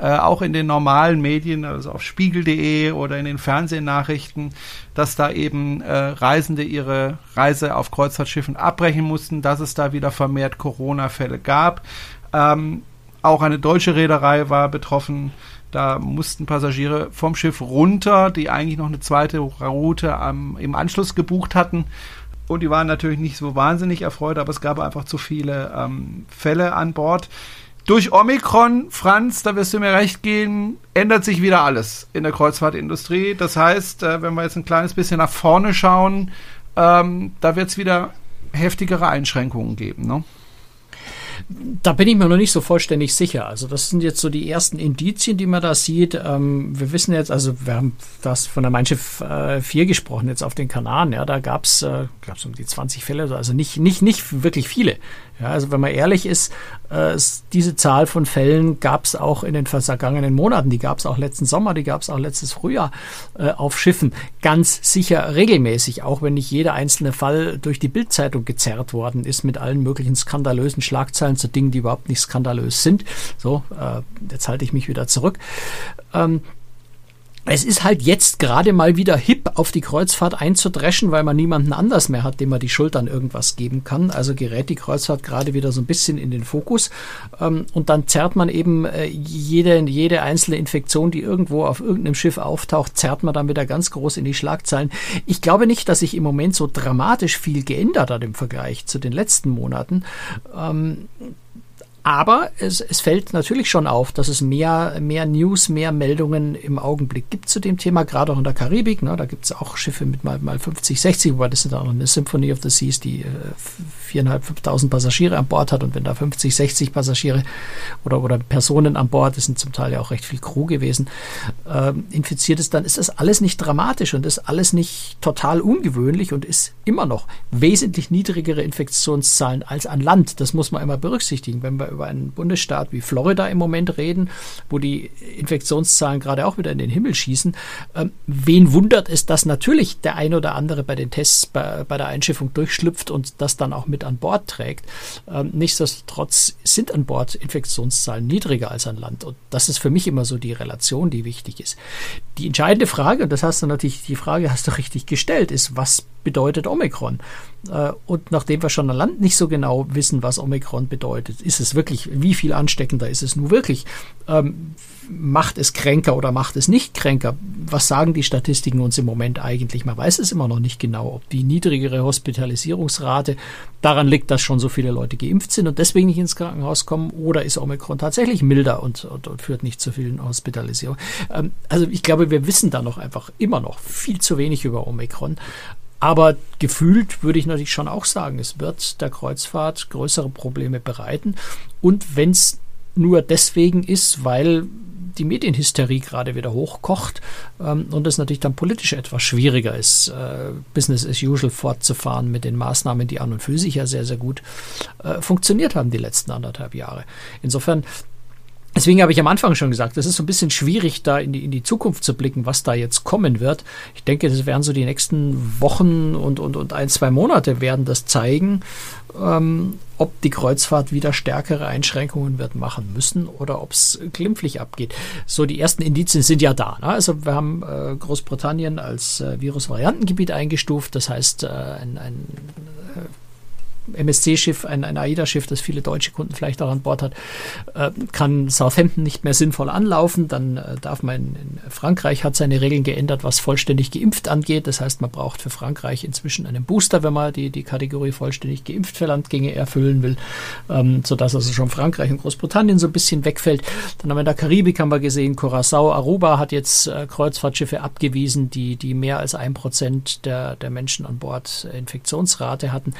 Äh, auch in den normalen Medien, also auf spiegel.de oder in den Fernsehnachrichten, dass da eben äh, Reisende ihre Reise auf Kreuzfahrtschiffen abbrechen mussten, dass es da wieder vermehrt Corona-Fälle gab. Ähm, auch eine deutsche Reederei war betroffen. Da mussten Passagiere vom Schiff runter, die eigentlich noch eine zweite Route am, im Anschluss gebucht hatten. Und die waren natürlich nicht so wahnsinnig erfreut, aber es gab einfach zu viele ähm, Fälle an Bord durch Omikron, Franz, da wirst du mir recht geben, ändert sich wieder alles in der Kreuzfahrtindustrie. Das heißt, äh, wenn wir jetzt ein kleines bisschen nach vorne schauen, ähm, da wird es wieder heftigere Einschränkungen geben. Ne? Da bin ich mir noch nicht so vollständig sicher. Also das sind jetzt so die ersten Indizien, die man da sieht. Ähm, wir wissen jetzt, also wir haben das von der Mein äh, 4 gesprochen, jetzt auf den Kanaren. Ja, da gab es äh, um die 20 Fälle, also nicht, nicht, nicht wirklich viele Ja, also wenn man ehrlich ist, äh, diese Zahl von Fällen gab es auch in den vergangenen Monaten, die gab es auch letzten Sommer, die gab es auch letztes Frühjahr äh, auf Schiffen. Ganz sicher regelmäßig, auch wenn nicht jeder einzelne Fall durch die Bildzeitung gezerrt worden ist mit allen möglichen skandalösen Schlagzeilen zu Dingen, die überhaupt nicht skandalös sind. So, äh, jetzt halte ich mich wieder zurück. Ähm, es ist halt jetzt gerade mal wieder hip, auf die Kreuzfahrt einzudreschen, weil man niemanden anders mehr hat, dem man die Schultern irgendwas geben kann. Also gerät die Kreuzfahrt gerade wieder so ein bisschen in den Fokus. Ähm, und dann zerrt man eben äh, jede, jede einzelne Infektion, die irgendwo auf irgendeinem Schiff auftaucht, zerrt man dann wieder ganz groß in die Schlagzeilen. Ich glaube nicht, dass sich im Moment so dramatisch viel geändert hat im Vergleich zu den letzten Monaten. Ähm, aber es, es fällt natürlich schon auf, dass es mehr, mehr News, mehr Meldungen im Augenblick gibt zu dem Thema, gerade auch in der Karibik. Ne? Da gibt es auch Schiffe mit mal, mal 50, 60, wobei das sind auch eine Symphony of the Seas, die äh, 4.500, 5.000 Passagiere an Bord hat. Und wenn da 50, 60 Passagiere oder, oder Personen an Bord, das sind zum Teil ja auch recht viel Crew gewesen, äh, infiziert ist, dann ist das alles nicht dramatisch und ist alles nicht total ungewöhnlich und ist immer noch wesentlich niedrigere Infektionszahlen als an Land. Das muss man immer berücksichtigen, wenn wir über einen Bundesstaat wie Florida im Moment reden, wo die Infektionszahlen gerade auch wieder in den Himmel schießen. Ähm, wen wundert es, dass natürlich der ein oder andere bei den Tests bei, bei der Einschiffung durchschlüpft und das dann auch mit an Bord trägt? Ähm, nichtsdestotrotz sind an Bord Infektionszahlen niedriger als an Land. Und das ist für mich immer so die Relation, die wichtig ist. Die entscheidende Frage, und das hast du natürlich, die Frage hast du richtig gestellt, ist, was bedeutet Omikron? Äh, und nachdem wir schon an Land nicht so genau wissen, was Omikron bedeutet, ist es wirklich, wie viel ansteckender ist es nun wirklich? Ähm, macht es kränker oder macht es nicht kränker? Was sagen die Statistiken uns im Moment eigentlich? Man weiß es immer noch nicht genau, ob die niedrigere Hospitalisierungsrate daran liegt, dass schon so viele Leute geimpft sind und deswegen nicht ins Krankenhaus kommen oder ist Omikron tatsächlich milder und, und, und führt nicht zu vielen Hospitalisierungen? Ähm, also ich glaube, wir wissen da noch einfach immer noch viel zu wenig über Omikron. Aber gefühlt würde ich natürlich schon auch sagen, es wird der Kreuzfahrt größere Probleme bereiten. Und wenn es nur deswegen ist, weil die Medienhysterie gerade wieder hochkocht ähm, und es natürlich dann politisch etwas schwieriger ist, äh, Business as usual fortzufahren mit den Maßnahmen, die an und für sich ja sehr, sehr gut äh, funktioniert haben die letzten anderthalb Jahre. Insofern Deswegen habe ich am Anfang schon gesagt, es ist so ein bisschen schwierig, da in die, in die Zukunft zu blicken, was da jetzt kommen wird. Ich denke, das werden so die nächsten Wochen und, und, und ein, zwei Monate werden das zeigen, ähm, ob die Kreuzfahrt wieder stärkere Einschränkungen wird machen müssen oder ob es glimpflich abgeht. So, die ersten Indizien sind ja da. Ne? Also wir haben äh, Großbritannien als äh, Virusvariantengebiet eingestuft. Das heißt, äh, ein, ein MSC-Schiff, ein, ein AIDA-Schiff, das viele deutsche Kunden vielleicht auch an Bord hat, äh, kann Southampton nicht mehr sinnvoll anlaufen. Dann äh, darf man in, in, Frankreich hat seine Regeln geändert, was vollständig geimpft angeht. Das heißt, man braucht für Frankreich inzwischen einen Booster, wenn man die, die Kategorie vollständig geimpft für Landgänge erfüllen will, ähm, sodass also schon Frankreich und Großbritannien so ein bisschen wegfällt. Dann haben wir in der Karibik haben wir gesehen, Curacao, Aruba hat jetzt äh, Kreuzfahrtschiffe abgewiesen, die, die mehr als ein Prozent der, der Menschen an Bord Infektionsrate hatten.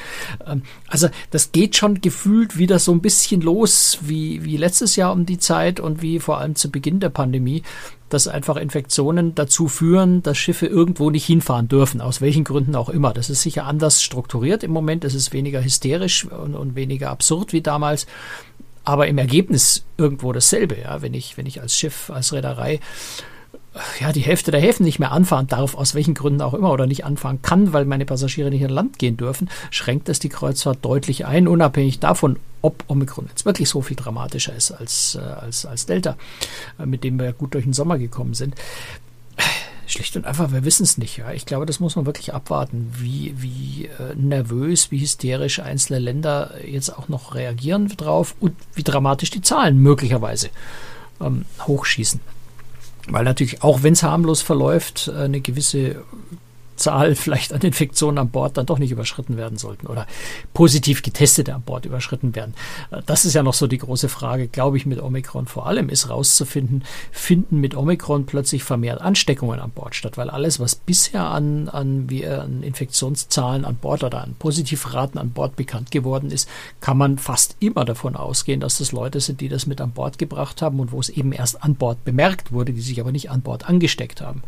Ähm, also das geht schon gefühlt wieder so ein bisschen los wie, wie letztes Jahr um die Zeit und wie vor allem zu Beginn der Pandemie, dass einfach Infektionen dazu führen, dass Schiffe irgendwo nicht hinfahren dürfen, aus welchen Gründen auch immer. Das ist sicher anders strukturiert im Moment, es ist weniger hysterisch und, und weniger absurd wie damals aber im Ergebnis irgendwo dasselbe. Ja, wenn ich, wenn ich als Schiff, als Reederei ja, die Hälfte der Häfen nicht mehr anfahren darf, aus welchen Gründen auch immer, oder nicht anfahren kann, weil meine Passagiere nicht an Land gehen dürfen, schränkt das die Kreuzfahrt deutlich ein, unabhängig davon, ob Omikron jetzt wirklich so viel dramatischer ist als, äh, als, als Delta, äh, mit dem wir ja gut durch den Sommer gekommen sind. Schlicht und einfach, wir wissen es nicht. Ja. Ich glaube, das muss man wirklich abwarten, wie, wie äh, nervös, wie hysterisch einzelne Länder jetzt auch noch reagieren drauf und wie dramatisch die Zahlen möglicherweise ähm, hochschießen. Weil natürlich, auch wenn es harmlos verläuft, eine gewisse Zahl vielleicht an Infektionen an Bord dann doch nicht überschritten werden sollten oder positiv getestete an Bord überschritten werden. Das ist ja noch so die große Frage, glaube ich, mit Omikron vor allem ist rauszufinden, finden mit Omikron plötzlich vermehrt Ansteckungen an Bord statt, weil alles, was bisher an, an, wie, an Infektionszahlen an Bord oder an Positivraten an Bord bekannt geworden ist, kann man fast immer davon ausgehen, dass das Leute sind, die das mit an Bord gebracht haben und wo es eben erst an Bord bemerkt wurde, die sich aber nicht an Bord angesteckt haben.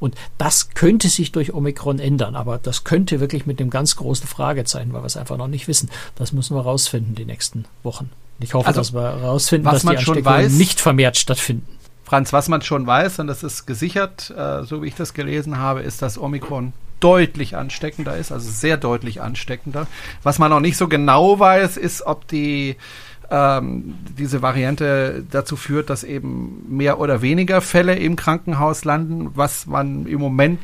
Und das könnte sich durch Omikron Omikron ändern. Aber das könnte wirklich mit einem ganz großen Fragezeichen, weil wir es einfach noch nicht wissen. Das müssen wir rausfinden die nächsten Wochen. Ich hoffe, also, dass wir rausfinden, dass die Ansteckungen nicht vermehrt stattfinden. Franz, was man schon weiß, und das ist gesichert, äh, so wie ich das gelesen habe, ist, dass Omikron deutlich ansteckender ist, also sehr deutlich ansteckender. Was man noch nicht so genau weiß, ist, ob die ähm, diese Variante dazu führt, dass eben mehr oder weniger Fälle im Krankenhaus landen. Was man im Moment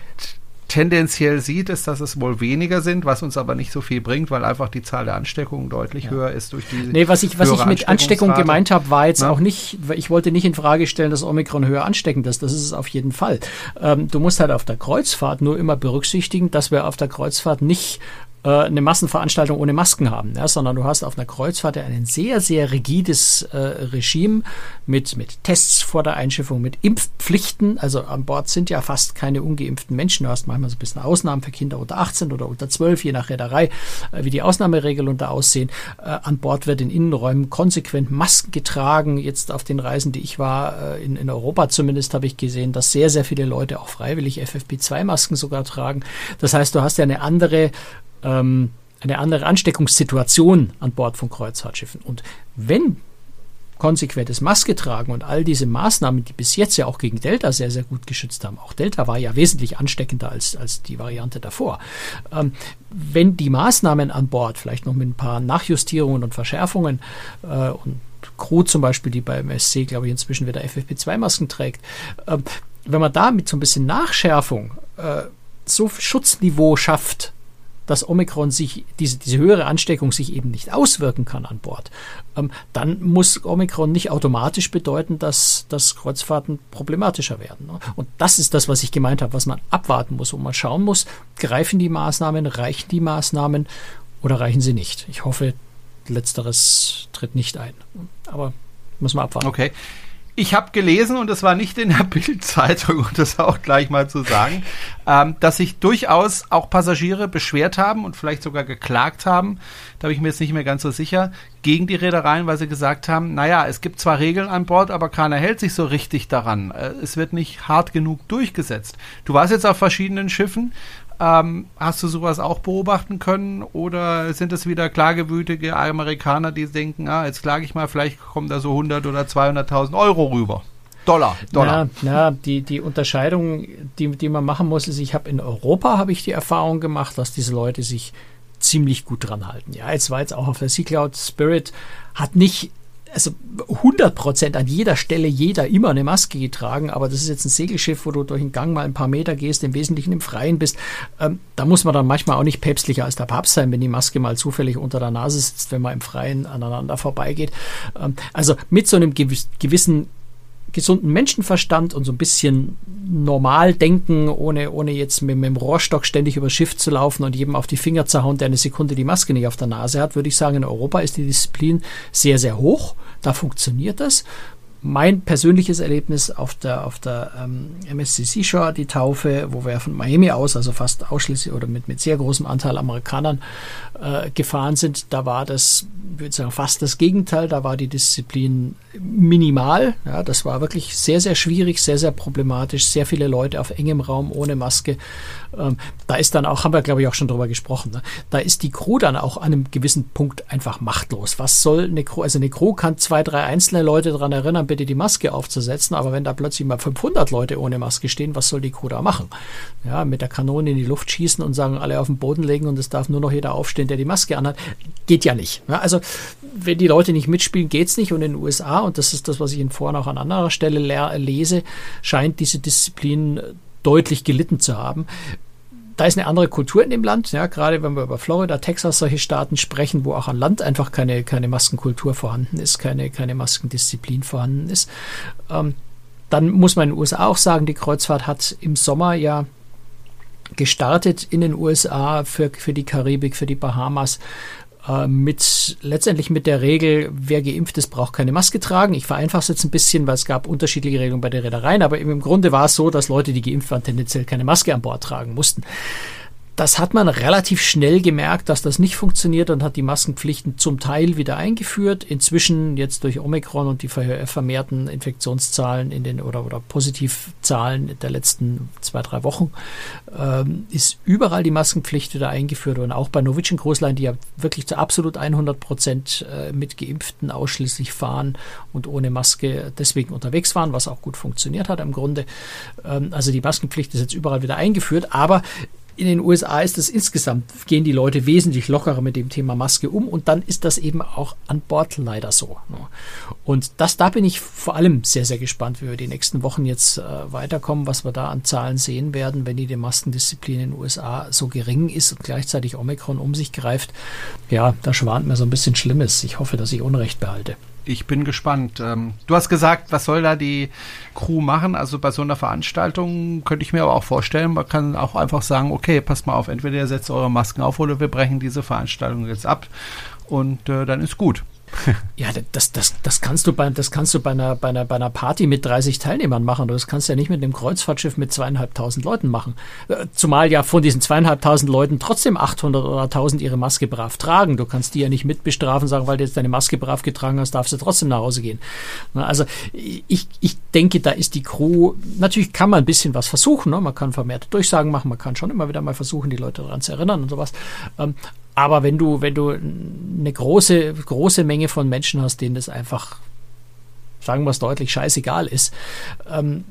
tendenziell sieht, ist, dass es wohl weniger sind, was uns aber nicht so viel bringt, weil einfach die Zahl der Ansteckungen deutlich ja. höher ist durch die. Nee, was ich, was ich mit Ansteckung gemeint habe, war jetzt ja? auch nicht, ich wollte nicht in Frage stellen, dass Omikron höher ansteckend ist. Das ist es auf jeden Fall. Ähm, du musst halt auf der Kreuzfahrt nur immer berücksichtigen, dass wir auf der Kreuzfahrt nicht äh, eine Massenveranstaltung ohne Masken haben, ja, sondern du hast auf einer Kreuzfahrt ein sehr, sehr rigides äh, Regime mit, mit Tests vor der Einschiffung, mit Impfpflichten. Also an Bord sind ja fast keine ungeimpften Menschen. Du hast manchmal so ein bisschen Ausnahmen für Kinder unter 18 oder unter 12, je nach Reederei, äh, wie die Ausnahmeregelungen da aussehen. Äh, an Bord wird in Innenräumen konsequent Masken getragen. Jetzt auf den Reisen, die ich war, äh, in, in Europa zumindest, habe ich gesehen, dass sehr, sehr viele Leute auch freiwillig FFP2-Masken sogar tragen. Das heißt, du hast ja eine andere ähm, eine andere Ansteckungssituation an Bord von Kreuzfahrtschiffen. Und wenn konsequentes Maske tragen und all diese Maßnahmen, die bis jetzt ja auch gegen Delta sehr, sehr gut geschützt haben. Auch Delta war ja wesentlich ansteckender als, als die Variante davor. Ähm, wenn die Maßnahmen an Bord, vielleicht noch mit ein paar Nachjustierungen und Verschärfungen äh, und Crew zum Beispiel, die beim SC, glaube ich, inzwischen wieder FFP2-Masken trägt, äh, wenn man da mit so ein bisschen Nachschärfung äh, so Schutzniveau schafft, dass Omikron sich, diese, diese höhere Ansteckung sich eben nicht auswirken kann an Bord, ähm, dann muss Omikron nicht automatisch bedeuten, dass, dass Kreuzfahrten problematischer werden. Ne? Und das ist das, was ich gemeint habe, was man abwarten muss, wo man schauen muss, greifen die Maßnahmen, reichen die Maßnahmen oder reichen sie nicht. Ich hoffe, letzteres tritt nicht ein. Aber muss man abwarten. Okay. Ich habe gelesen, und das war nicht in der Bildzeitung, um das auch gleich mal zu sagen, ähm, dass sich durchaus auch Passagiere beschwert haben und vielleicht sogar geklagt haben, da bin ich mir jetzt nicht mehr ganz so sicher, gegen die Reedereien, weil sie gesagt haben, naja, es gibt zwar Regeln an Bord, aber keiner hält sich so richtig daran. Äh, es wird nicht hart genug durchgesetzt. Du warst jetzt auf verschiedenen Schiffen. Ähm, hast du sowas auch beobachten können oder sind es wieder klagewütige Amerikaner, die denken, ah, jetzt klage ich mal, vielleicht kommen da so 100 oder 200.000 Euro rüber? Dollar, Dollar. Na, na, die, die Unterscheidung, die, die man machen muss, ist, ich habe in Europa habe ich die Erfahrung gemacht, dass diese Leute sich ziemlich gut dran halten. Ja, jetzt war jetzt auch auf der Sea Cloud Spirit hat nicht also 100 Prozent an jeder Stelle jeder immer eine Maske getragen, aber das ist jetzt ein Segelschiff, wo du durch den Gang mal ein paar Meter gehst, im Wesentlichen im Freien bist. Ähm, da muss man dann manchmal auch nicht päpstlicher als der Papst sein, wenn die Maske mal zufällig unter der Nase sitzt, wenn man im Freien aneinander vorbeigeht. Ähm, also mit so einem gewissen gesunden Menschenverstand und so ein bisschen normal denken, ohne, ohne jetzt mit, mit dem Rohrstock ständig über Schiff zu laufen und jedem auf die Finger zu hauen, der eine Sekunde die Maske nicht auf der Nase hat, würde ich sagen, in Europa ist die Disziplin sehr, sehr hoch. Da funktioniert das mein persönliches Erlebnis auf der, auf der ähm, MSC Seashore, die Taufe, wo wir von Miami aus, also fast ausschließlich oder mit, mit sehr großem Anteil Amerikanern äh, gefahren sind, da war das, würde ich sagen, fast das Gegenteil. Da war die Disziplin minimal. Ja, das war wirklich sehr, sehr schwierig, sehr, sehr problematisch. Sehr viele Leute auf engem Raum ohne Maske. Ähm, da ist dann auch, haben wir glaube ich auch schon drüber gesprochen, ne? da ist die Crew dann auch an einem gewissen Punkt einfach machtlos. Was soll eine Crew, also eine Crew kann zwei, drei einzelne Leute daran erinnern, bitte die Maske aufzusetzen, aber wenn da plötzlich mal 500 Leute ohne Maske stehen, was soll die Crew da machen? Ja, mit der Kanone in die Luft schießen und sagen, alle auf den Boden legen und es darf nur noch jeder aufstehen, der die Maske anhat, geht ja nicht. Ja, also wenn die Leute nicht mitspielen, geht's nicht und in den USA, und das ist das, was ich Ihnen vorhin auch an anderer Stelle lese, scheint diese Disziplin deutlich gelitten zu haben da ist eine andere Kultur in dem Land, ja, gerade wenn wir über Florida, Texas, solche Staaten sprechen, wo auch an Land einfach keine, keine Maskenkultur vorhanden ist, keine, keine Maskendisziplin vorhanden ist. Ähm, dann muss man in den USA auch sagen, die Kreuzfahrt hat im Sommer ja gestartet in den USA für, für die Karibik, für die Bahamas äh, mit letztendlich mit der Regel, wer geimpft ist, braucht keine Maske tragen. Ich vereinfache es jetzt ein bisschen, weil es gab unterschiedliche Regelungen bei der Reedereien, aber im Grunde war es so, dass Leute, die geimpft waren, tendenziell keine Maske an Bord tragen mussten. Das hat man relativ schnell gemerkt, dass das nicht funktioniert und hat die Maskenpflichten zum Teil wieder eingeführt. Inzwischen jetzt durch Omikron und die vermehrten Infektionszahlen in den oder, oder Positivzahlen der letzten zwei, drei Wochen ähm, ist überall die Maskenpflicht wieder eingeführt und auch bei Cruise Line, die ja wirklich zu absolut 100 Prozent äh, mit Geimpften ausschließlich fahren und ohne Maske deswegen unterwegs waren, was auch gut funktioniert hat im Grunde. Ähm, also die Maskenpflicht ist jetzt überall wieder eingeführt, aber in den USA ist es insgesamt, gehen die Leute wesentlich lockerer mit dem Thema Maske um und dann ist das eben auch an Bord leider so. Ne? Und das, da bin ich vor allem sehr, sehr gespannt, wie wir die nächsten Wochen jetzt äh, weiterkommen, was wir da an Zahlen sehen werden, wenn die, Maskendisziplin in den USA so gering ist und gleichzeitig Omikron um sich greift. Ja, da schwant mir so ein bisschen Schlimmes. Ich hoffe, dass ich Unrecht behalte ich bin gespannt. Ähm, du hast gesagt, was soll da die Crew machen? Also bei so einer Veranstaltung könnte ich mir aber auch vorstellen, man kann auch einfach sagen, okay, passt mal auf, entweder ihr setzt eure Masken auf oder wir brechen diese Veranstaltung jetzt ab und äh, dann ist gut. ja, das, das, das kannst du bei, das kannst du bei einer, bei einer, bei einer Party mit 30 Teilnehmern machen. Das kannst du ja nicht mit einem Kreuzfahrtschiff mit zweieinhalbtausend Leuten machen. Äh, zumal ja von diesen zweieinhalbtausend Leuten trotzdem 800 oder 1000 ihre Maske brav tragen. Du kannst die ja nicht mitbestrafen, sagen, weil du jetzt deine Maske brav getragen hast, darfst du trotzdem nach Hause gehen. Also ich, ich denke, da ist die Crew, natürlich kann man ein bisschen was versuchen. Ne? Man kann vermehrte Durchsagen machen, man kann schon immer wieder mal versuchen, die Leute daran zu erinnern und sowas. Aber wenn du, wenn du eine große, große Menge von Menschen hast, denen das einfach, sagen wir es deutlich, scheißegal ist, ähm,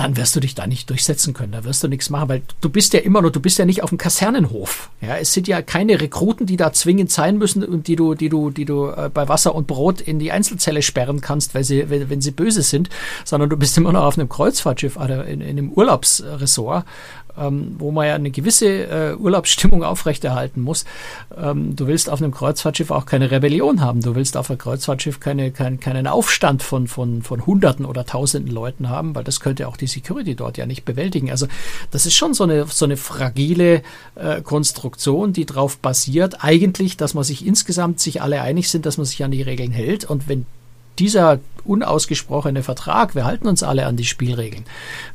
dann wirst du dich da nicht durchsetzen können. Da wirst du nichts machen, weil du bist ja immer noch, du bist ja nicht auf dem Kasernenhof. Ja, es sind ja keine Rekruten, die da zwingend sein müssen und die du, die du, die du äh, bei Wasser und Brot in die Einzelzelle sperren kannst, weil sie, wenn, wenn sie böse sind, sondern du bist immer noch auf einem Kreuzfahrtschiff oder in, in einem Urlaubsresort ähm, wo man ja eine gewisse äh, Urlaubsstimmung aufrechterhalten muss. Ähm, du willst auf einem Kreuzfahrtschiff auch keine Rebellion haben. Du willst auf einem Kreuzfahrtschiff keine, kein, keinen Aufstand von, von, von Hunderten oder Tausenden Leuten haben, weil das könnte auch die Security dort ja nicht bewältigen. Also das ist schon so eine, so eine fragile äh, Konstruktion, die darauf basiert, eigentlich, dass man sich insgesamt sich alle einig sind, dass man sich an die Regeln hält. Und wenn dieser unausgesprochene Vertrag, wir halten uns alle an die Spielregeln.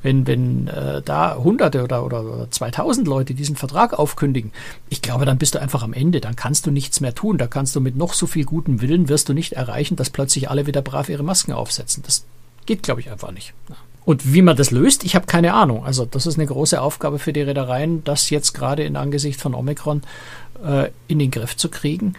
Wenn, wenn äh, da Hunderte oder, oder, oder 2000 Leute diesen Vertrag aufkündigen, ich glaube, dann bist du einfach am Ende. Dann kannst du nichts mehr tun. Da kannst du mit noch so viel gutem Willen, wirst du nicht erreichen, dass plötzlich alle wieder brav ihre Masken aufsetzen. Das geht, glaube ich, einfach nicht. Und wie man das löst, ich habe keine Ahnung. Also das ist eine große Aufgabe für die Reedereien, das jetzt gerade in Angesicht von Omikron äh, in den Griff zu kriegen.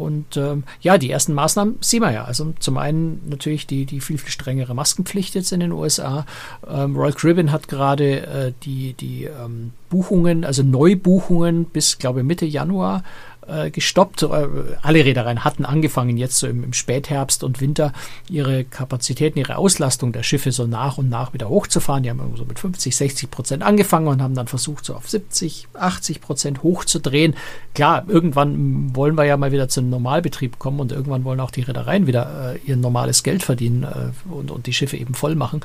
Und ähm, ja, die ersten Maßnahmen sehen wir ja. Also zum einen natürlich die, die viel, viel strengere Maskenpflicht jetzt in den USA. Ähm, Royal Caribbean hat gerade äh, die, die ähm, Buchungen, also Neubuchungen bis, glaube ich, Mitte Januar äh, gestoppt. Äh, alle Reedereien hatten angefangen, jetzt so im, im, Spätherbst und Winter ihre Kapazitäten, ihre Auslastung der Schiffe so nach und nach wieder hochzufahren. Die haben so mit 50, 60 Prozent angefangen und haben dann versucht, so auf 70, 80 Prozent hochzudrehen. Klar, irgendwann wollen wir ja mal wieder zum Normalbetrieb kommen und irgendwann wollen auch die Reedereien wieder äh, ihr normales Geld verdienen äh, und, und die Schiffe eben voll machen.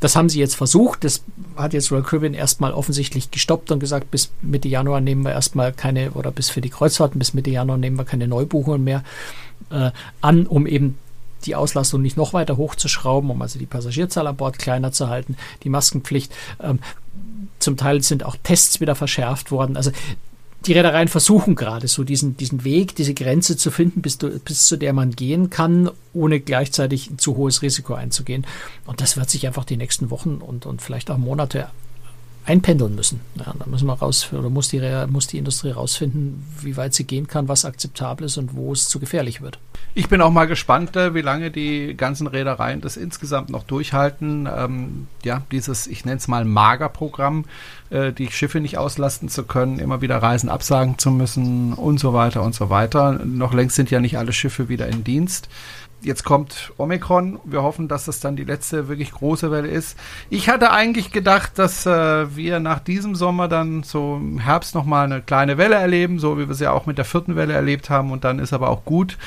Das haben sie jetzt versucht. Das hat jetzt Royal Caribbean erstmal offensichtlich gestoppt und gesagt, bis Mitte Januar nehmen wir erstmal keine oder bis für die Kreuzfahrten bis Mitte Januar nehmen wir keine Neubuchungen mehr äh, an, um eben die Auslastung nicht noch weiter hochzuschrauben, um also die Passagierzahl an Bord kleiner zu halten, die Maskenpflicht. Ähm, zum Teil sind auch Tests wieder verschärft worden. Also die Reedereien versuchen gerade so diesen, diesen Weg, diese Grenze zu finden, bis, du, bis zu der man gehen kann, ohne gleichzeitig ein zu hohes Risiko einzugehen. Und das wird sich einfach die nächsten Wochen und, und vielleicht auch Monate einpendeln müssen. Ja, da müssen wir raus, oder muss die, muss die Industrie rausfinden, wie weit sie gehen kann, was akzeptabel ist und wo es zu gefährlich wird. Ich bin auch mal gespannt, äh, wie lange die ganzen Reedereien das insgesamt noch durchhalten. Ähm, ja, dieses, ich nenne es mal Magerprogramm, äh, die Schiffe nicht auslasten zu können, immer wieder Reisen absagen zu müssen und so weiter und so weiter. Noch längst sind ja nicht alle Schiffe wieder in Dienst jetzt kommt Omikron. Wir hoffen, dass das dann die letzte wirklich große Welle ist. Ich hatte eigentlich gedacht, dass äh, wir nach diesem Sommer dann so im Herbst nochmal eine kleine Welle erleben, so wie wir es ja auch mit der vierten Welle erlebt haben. Und dann ist aber auch gut.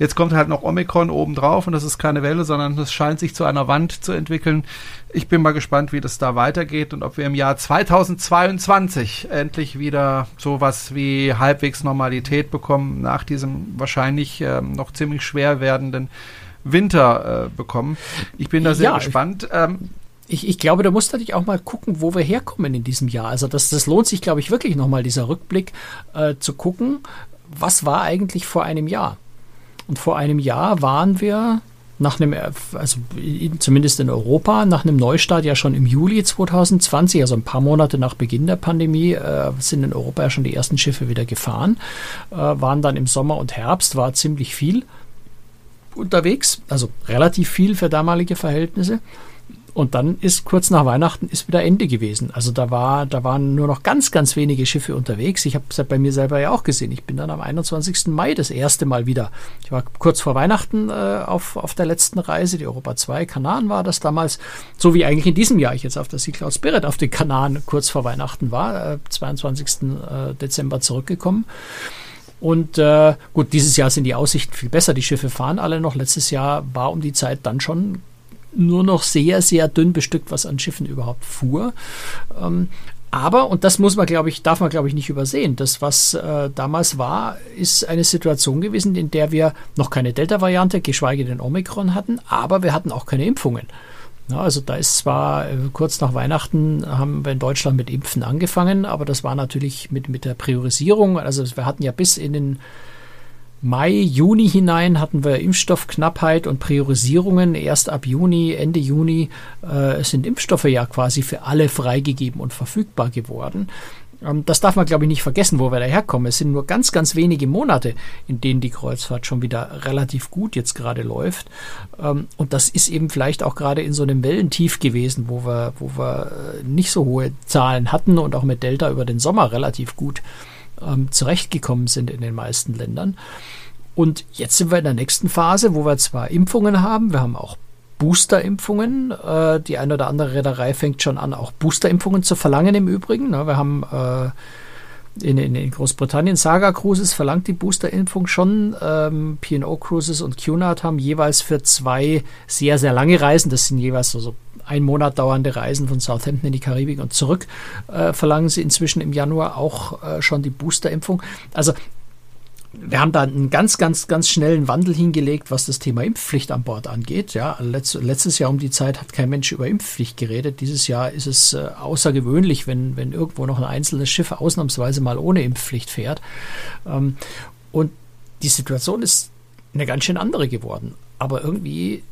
Jetzt kommt halt noch Omikron obendrauf und das ist keine Welle, sondern es scheint sich zu einer Wand zu entwickeln. Ich bin mal gespannt, wie das da weitergeht und ob wir im Jahr 2022 endlich wieder sowas wie halbwegs Normalität bekommen nach diesem wahrscheinlich äh, noch ziemlich schwer werdenden Winter äh, bekommen. Ich bin da sehr ja, gespannt. Ähm, ich, ich glaube, da musst du natürlich auch mal gucken, wo wir herkommen in diesem Jahr. Also das, das lohnt sich, glaube ich, wirklich nochmal, dieser Rückblick äh, zu gucken, was war eigentlich vor einem Jahr. Und vor einem Jahr waren wir nach einem, also zumindest in Europa, nach einem Neustart ja schon im Juli 2020, also ein paar Monate nach Beginn der Pandemie, äh, sind in Europa ja schon die ersten Schiffe wieder gefahren, äh, waren dann im Sommer und Herbst, war ziemlich viel unterwegs, also relativ viel für damalige Verhältnisse. Und dann ist kurz nach Weihnachten ist wieder Ende gewesen. Also da war, da waren nur noch ganz, ganz wenige Schiffe unterwegs. Ich habe es bei mir selber ja auch gesehen. Ich bin dann am 21. Mai das erste Mal wieder. Ich war kurz vor Weihnachten äh, auf, auf der letzten Reise, die Europa 2, Kanaren war das damals, so wie eigentlich in diesem Jahr ich jetzt auf der Sea Cloud Spirit auf den Kanaren kurz vor Weihnachten war, äh, 22. Äh, Dezember zurückgekommen. Und äh, gut, dieses Jahr sind die Aussichten viel besser. Die Schiffe fahren alle noch. Letztes Jahr war um die Zeit dann schon nur noch sehr, sehr dünn bestückt, was an Schiffen überhaupt fuhr. Ähm, aber, und das muss man, glaube ich, darf man, glaube ich, nicht übersehen. Das, was äh, damals war, ist eine Situation gewesen, in der wir noch keine Delta-Variante, geschweige denn Omikron hatten, aber wir hatten auch keine Impfungen. Ja, also da ist zwar äh, kurz nach Weihnachten haben wir in Deutschland mit Impfen angefangen, aber das war natürlich mit, mit der Priorisierung. Also wir hatten ja bis in den Mai, Juni hinein hatten wir Impfstoffknappheit und Priorisierungen. Erst ab Juni, Ende Juni äh, sind Impfstoffe ja quasi für alle freigegeben und verfügbar geworden. Ähm, das darf man, glaube ich, nicht vergessen, wo wir daherkommen. Es sind nur ganz, ganz wenige Monate, in denen die Kreuzfahrt schon wieder relativ gut jetzt gerade läuft. Ähm, und das ist eben vielleicht auch gerade in so einem Wellentief gewesen, wo wir, wo wir äh, nicht so hohe Zahlen hatten und auch mit Delta über den Sommer relativ gut ähm, zurechtgekommen sind in den meisten Ländern. Und jetzt sind wir in der nächsten Phase, wo wir zwar Impfungen haben, wir haben auch Boosterimpfungen. Äh, die eine oder andere Reederei fängt schon an, auch Boosterimpfungen zu verlangen im Übrigen. Wir haben äh, in, in, in, Großbritannien Saga Cruises verlangt die Boosterimpfung schon. Ähm, P&O Cruises und Cunard haben jeweils für zwei sehr, sehr lange Reisen, das sind jeweils so, so ein Monat dauernde Reisen von Southampton in die Karibik und zurück, äh, verlangen sie inzwischen im Januar auch äh, schon die Boosterimpfung. Also wir haben da einen ganz, ganz, ganz schnellen Wandel hingelegt, was das Thema Impfpflicht an Bord angeht. Ja, letzt, letztes Jahr um die Zeit hat kein Mensch über Impfpflicht geredet. Dieses Jahr ist es äh, außergewöhnlich, wenn, wenn irgendwo noch ein einzelnes Schiff ausnahmsweise mal ohne Impfpflicht fährt. Ähm, und die Situation ist eine ganz schön andere geworden. Aber irgendwie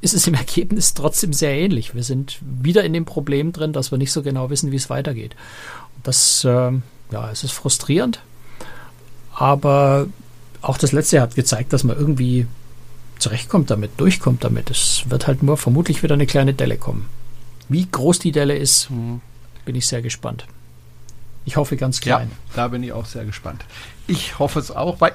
ist es im Ergebnis trotzdem sehr ähnlich. Wir sind wieder in dem Problem drin, dass wir nicht so genau wissen, wie es weitergeht. Und das, äh, ja, es ist frustrierend, aber auch das letzte Jahr hat gezeigt, dass man irgendwie zurechtkommt damit, durchkommt damit. Es wird halt nur vermutlich wieder eine kleine Delle kommen. Wie groß die Delle ist, mhm. bin ich sehr gespannt. Ich hoffe ganz klein. Ja, da bin ich auch sehr gespannt. Ich hoffe es auch, weil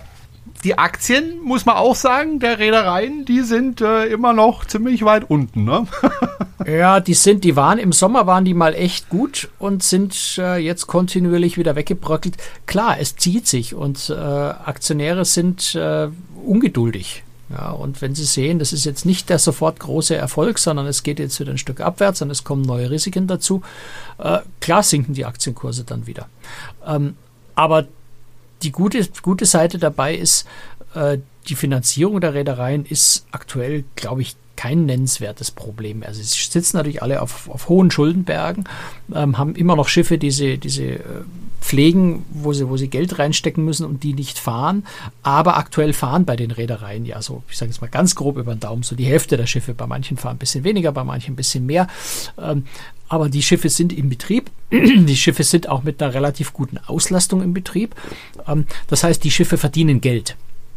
die Aktien, muss man auch sagen, der Reedereien, die sind äh, immer noch ziemlich weit unten. Ne? ja, die sind, die waren im Sommer waren die mal echt gut und sind äh, jetzt kontinuierlich wieder weggebröckelt. Klar, es zieht sich und äh, Aktionäre sind äh, ungeduldig. Ja, und wenn Sie sehen, das ist jetzt nicht der sofort große Erfolg, sondern es geht jetzt wieder ein Stück abwärts und es kommen neue Risiken dazu, äh, klar sinken die Aktienkurse dann wieder. Ähm, aber die gute, gute Seite dabei ist, äh, die Finanzierung der Reedereien ist aktuell, glaube ich, kein nennenswertes Problem. Also sie sitzen natürlich alle auf, auf hohen Schuldenbergen, ähm, haben immer noch Schiffe, die sie, die sie äh, pflegen, wo sie, wo sie Geld reinstecken müssen und die nicht fahren. Aber aktuell fahren bei den Reedereien ja so, ich sage jetzt mal ganz grob über den Daumen, so die Hälfte der Schiffe. Bei manchen fahren ein bisschen weniger, bei manchen ein bisschen mehr. Ähm, aber die Schiffe sind im Betrieb. Die Schiffe sind auch mit einer relativ guten Auslastung im Betrieb. Ähm, das heißt, die Schiffe verdienen Geld.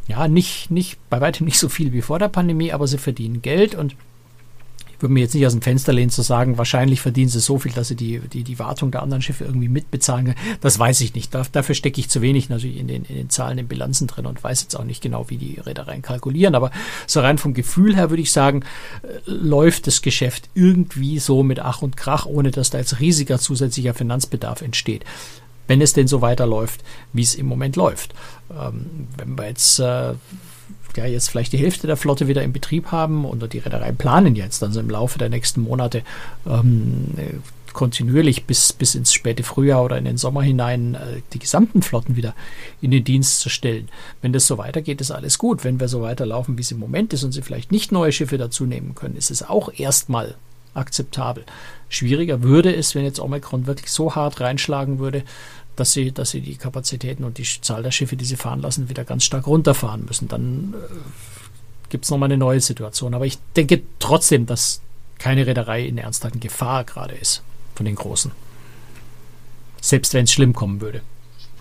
Ja, nicht, nicht, bei weitem nicht so viel wie vor der Pandemie, aber sie verdienen Geld und würde mir jetzt nicht aus dem Fenster lehnen zu sagen, wahrscheinlich verdienen sie so viel, dass sie die, die, die Wartung der anderen Schiffe irgendwie mitbezahlen können. Das weiß ich nicht. Da, dafür stecke ich zu wenig natürlich in den, in den Zahlen, in Bilanzen drin und weiß jetzt auch nicht genau, wie die Reedereien kalkulieren. Aber so rein vom Gefühl her würde ich sagen, äh, läuft das Geschäft irgendwie so mit Ach und Krach, ohne dass da jetzt riesiger zusätzlicher Finanzbedarf entsteht wenn es denn so weiterläuft, wie es im Moment läuft. Ähm, wenn wir jetzt äh, ja jetzt vielleicht die Hälfte der Flotte wieder in Betrieb haben und die Reedereien planen jetzt also im Laufe der nächsten Monate ähm, kontinuierlich bis, bis ins späte Frühjahr oder in den Sommer hinein äh, die gesamten Flotten wieder in den Dienst zu stellen. Wenn das so weitergeht, ist alles gut. Wenn wir so weiterlaufen, wie es im Moment ist und sie vielleicht nicht neue Schiffe dazu nehmen können, ist es auch erstmal akzeptabel. Schwieriger würde es, wenn jetzt Omikron wirklich so hart reinschlagen würde, dass sie, dass sie die Kapazitäten und die Zahl der Schiffe, die sie fahren lassen, wieder ganz stark runterfahren müssen. Dann äh, gibt es nochmal eine neue Situation. Aber ich denke trotzdem, dass keine Reederei in ernsthaften Gefahr gerade ist von den Großen. Selbst wenn es schlimm kommen würde.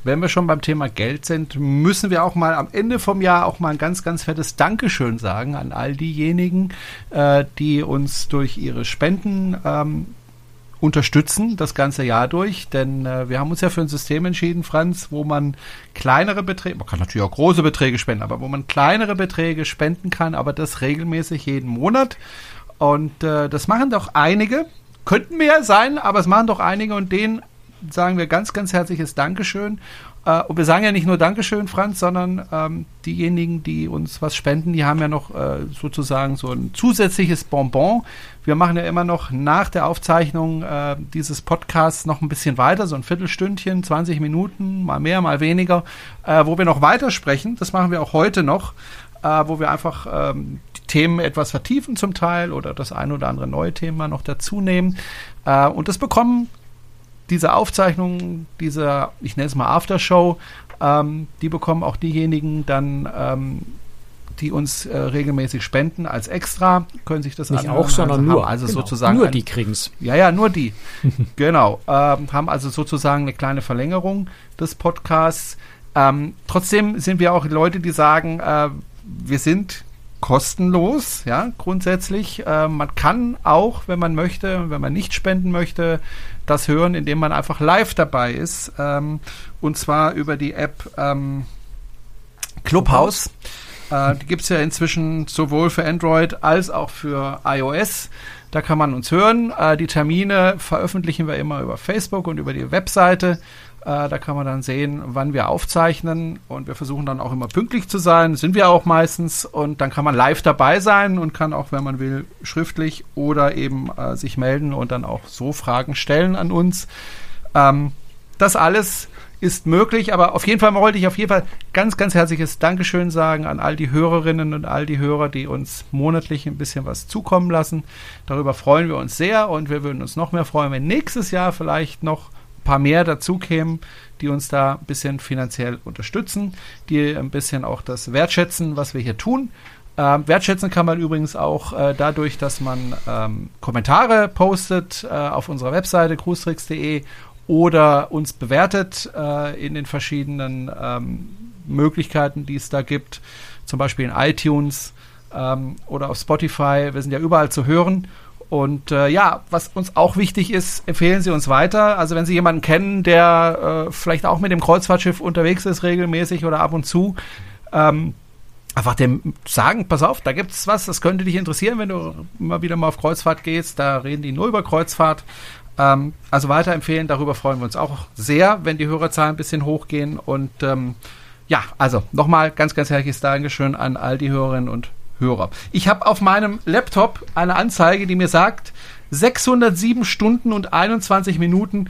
Wenn wir schon beim Thema Geld sind, müssen wir auch mal am Ende vom Jahr auch mal ein ganz, ganz fettes Dankeschön sagen an all diejenigen, äh, die uns durch ihre Spenden ähm, unterstützen das ganze Jahr durch, denn äh, wir haben uns ja für ein System entschieden, Franz, wo man kleinere Beträge, man kann natürlich auch große Beträge spenden, aber wo man kleinere Beträge spenden kann, aber das regelmäßig jeden Monat. Und äh, das machen doch einige, könnten mehr sein, aber es machen doch einige und denen sagen wir ganz, ganz herzliches Dankeschön. Äh, und wir sagen ja nicht nur Dankeschön, Franz, sondern ähm, diejenigen, die uns was spenden, die haben ja noch äh, sozusagen so ein zusätzliches Bonbon. Wir machen ja immer noch nach der Aufzeichnung äh, dieses Podcasts noch ein bisschen weiter, so ein Viertelstündchen, 20 Minuten, mal mehr, mal weniger, äh, wo wir noch weitersprechen. Das machen wir auch heute noch, äh, wo wir einfach ähm, die Themen etwas vertiefen zum Teil oder das ein oder andere neue Thema noch dazu nehmen. Äh, und das bekommen diese Aufzeichnung, dieser, ich nenne es mal Aftershow, ähm, die bekommen auch diejenigen dann, ähm, die uns äh, regelmäßig spenden als extra, können sich das Nicht anhören. auch, sondern also nur. Also genau, sozusagen nur die kriegen es. Ja, ja, nur die. genau. Ähm, haben also sozusagen eine kleine Verlängerung des Podcasts. Ähm, trotzdem sind wir auch Leute, die sagen, äh, wir sind kostenlos, ja, grundsätzlich. Äh, man kann auch, wenn man möchte, wenn man nicht spenden möchte, das hören, indem man einfach live dabei ist. Ähm, und zwar über die App ähm, Clubhouse. Äh, die gibt es ja inzwischen sowohl für Android als auch für iOS. Da kann man uns hören. Äh, die Termine veröffentlichen wir immer über Facebook und über die Webseite. Äh, da kann man dann sehen, wann wir aufzeichnen und wir versuchen dann auch immer pünktlich zu sein. Sind wir auch meistens und dann kann man live dabei sein und kann auch, wenn man will, schriftlich oder eben äh, sich melden und dann auch so Fragen stellen an uns. Ähm, das alles ist möglich, aber auf jeden Fall wollte ich auf jeden Fall ganz, ganz herzliches Dankeschön sagen an all die Hörerinnen und all die Hörer, die uns monatlich ein bisschen was zukommen lassen. Darüber freuen wir uns sehr und wir würden uns noch mehr freuen, wenn nächstes Jahr vielleicht noch paar mehr dazu kämen, die uns da ein bisschen finanziell unterstützen, die ein bisschen auch das wertschätzen, was wir hier tun. Ähm, wertschätzen kann man übrigens auch äh, dadurch, dass man ähm, Kommentare postet äh, auf unserer Webseite cruestricks.de oder uns bewertet äh, in den verschiedenen ähm, Möglichkeiten, die es da gibt, zum Beispiel in iTunes ähm, oder auf Spotify. Wir sind ja überall zu hören und äh, ja, was uns auch wichtig ist, empfehlen Sie uns weiter. Also wenn Sie jemanden kennen, der äh, vielleicht auch mit dem Kreuzfahrtschiff unterwegs ist, regelmäßig oder ab und zu, ähm, einfach dem sagen, pass auf, da gibt's was, das könnte dich interessieren, wenn du immer wieder mal auf Kreuzfahrt gehst. Da reden die nur über Kreuzfahrt. Ähm, also weiterempfehlen, darüber freuen wir uns auch sehr, wenn die Hörerzahlen ein bisschen hochgehen. Und ähm, ja, also nochmal ganz, ganz herzliches Dankeschön an all die Hörerinnen und Hörer. Ich habe auf meinem Laptop eine Anzeige, die mir sagt, 607 Stunden und 21 Minuten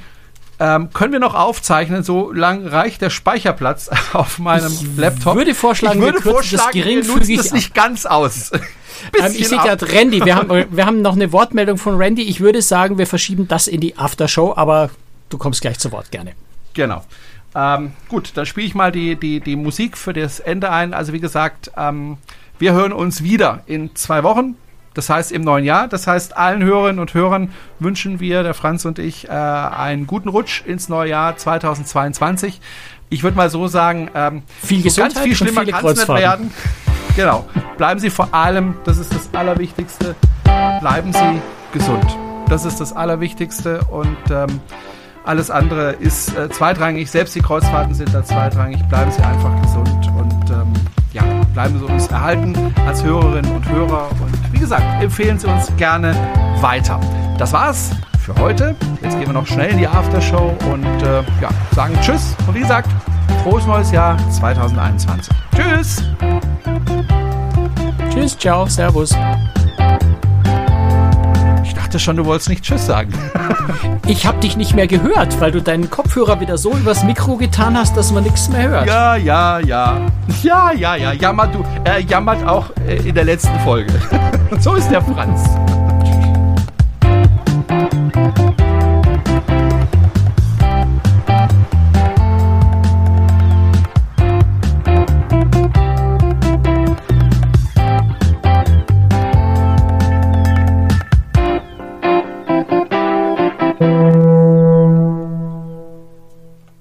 ähm, können wir noch aufzeichnen, so lang reicht der Speicherplatz auf meinem ich Laptop. Würde vorschlagen, ich würde vorschlagen, das geringfügig wir das nicht ganz aus. ähm, ich sehe gerade Randy, wir haben, wir haben noch eine Wortmeldung von Randy. Ich würde sagen, wir verschieben das in die Aftershow, aber du kommst gleich zu Wort, gerne. Genau. Ähm, gut, dann spiele ich mal die, die, die Musik für das Ende ein. Also wie gesagt, ähm, wir hören uns wieder in zwei Wochen. Das heißt im neuen Jahr. Das heißt, allen Hörerinnen und Hörern wünschen wir, der Franz und ich, äh, einen guten Rutsch ins neue Jahr 2022. Ich würde mal so sagen, ähm, viel Gesundheit ganz viel schlimmer kann es nicht werden. Genau. Bleiben Sie vor allem, das ist das Allerwichtigste, bleiben Sie gesund. Das ist das Allerwichtigste und ähm, alles andere ist äh, zweitrangig. Selbst die Kreuzfahrten sind da zweitrangig. Bleiben Sie einfach gesund bleiben Sie uns erhalten als Hörerinnen und Hörer. Und wie gesagt, empfehlen Sie uns gerne weiter. Das war's für heute. Jetzt gehen wir noch schnell in die Aftershow und äh, ja, sagen Tschüss. Und wie gesagt, frohes neues Jahr 2021. Tschüss. Tschüss, ciao, servus dachte schon, du wolltest nicht Tschüss sagen. ich habe dich nicht mehr gehört, weil du deinen Kopfhörer wieder so übers Mikro getan hast, dass man nichts mehr hört. Ja, ja, ja. Ja, ja, ja. Jammert du. Er jammert auch äh, in der letzten Folge. so ist der Franz.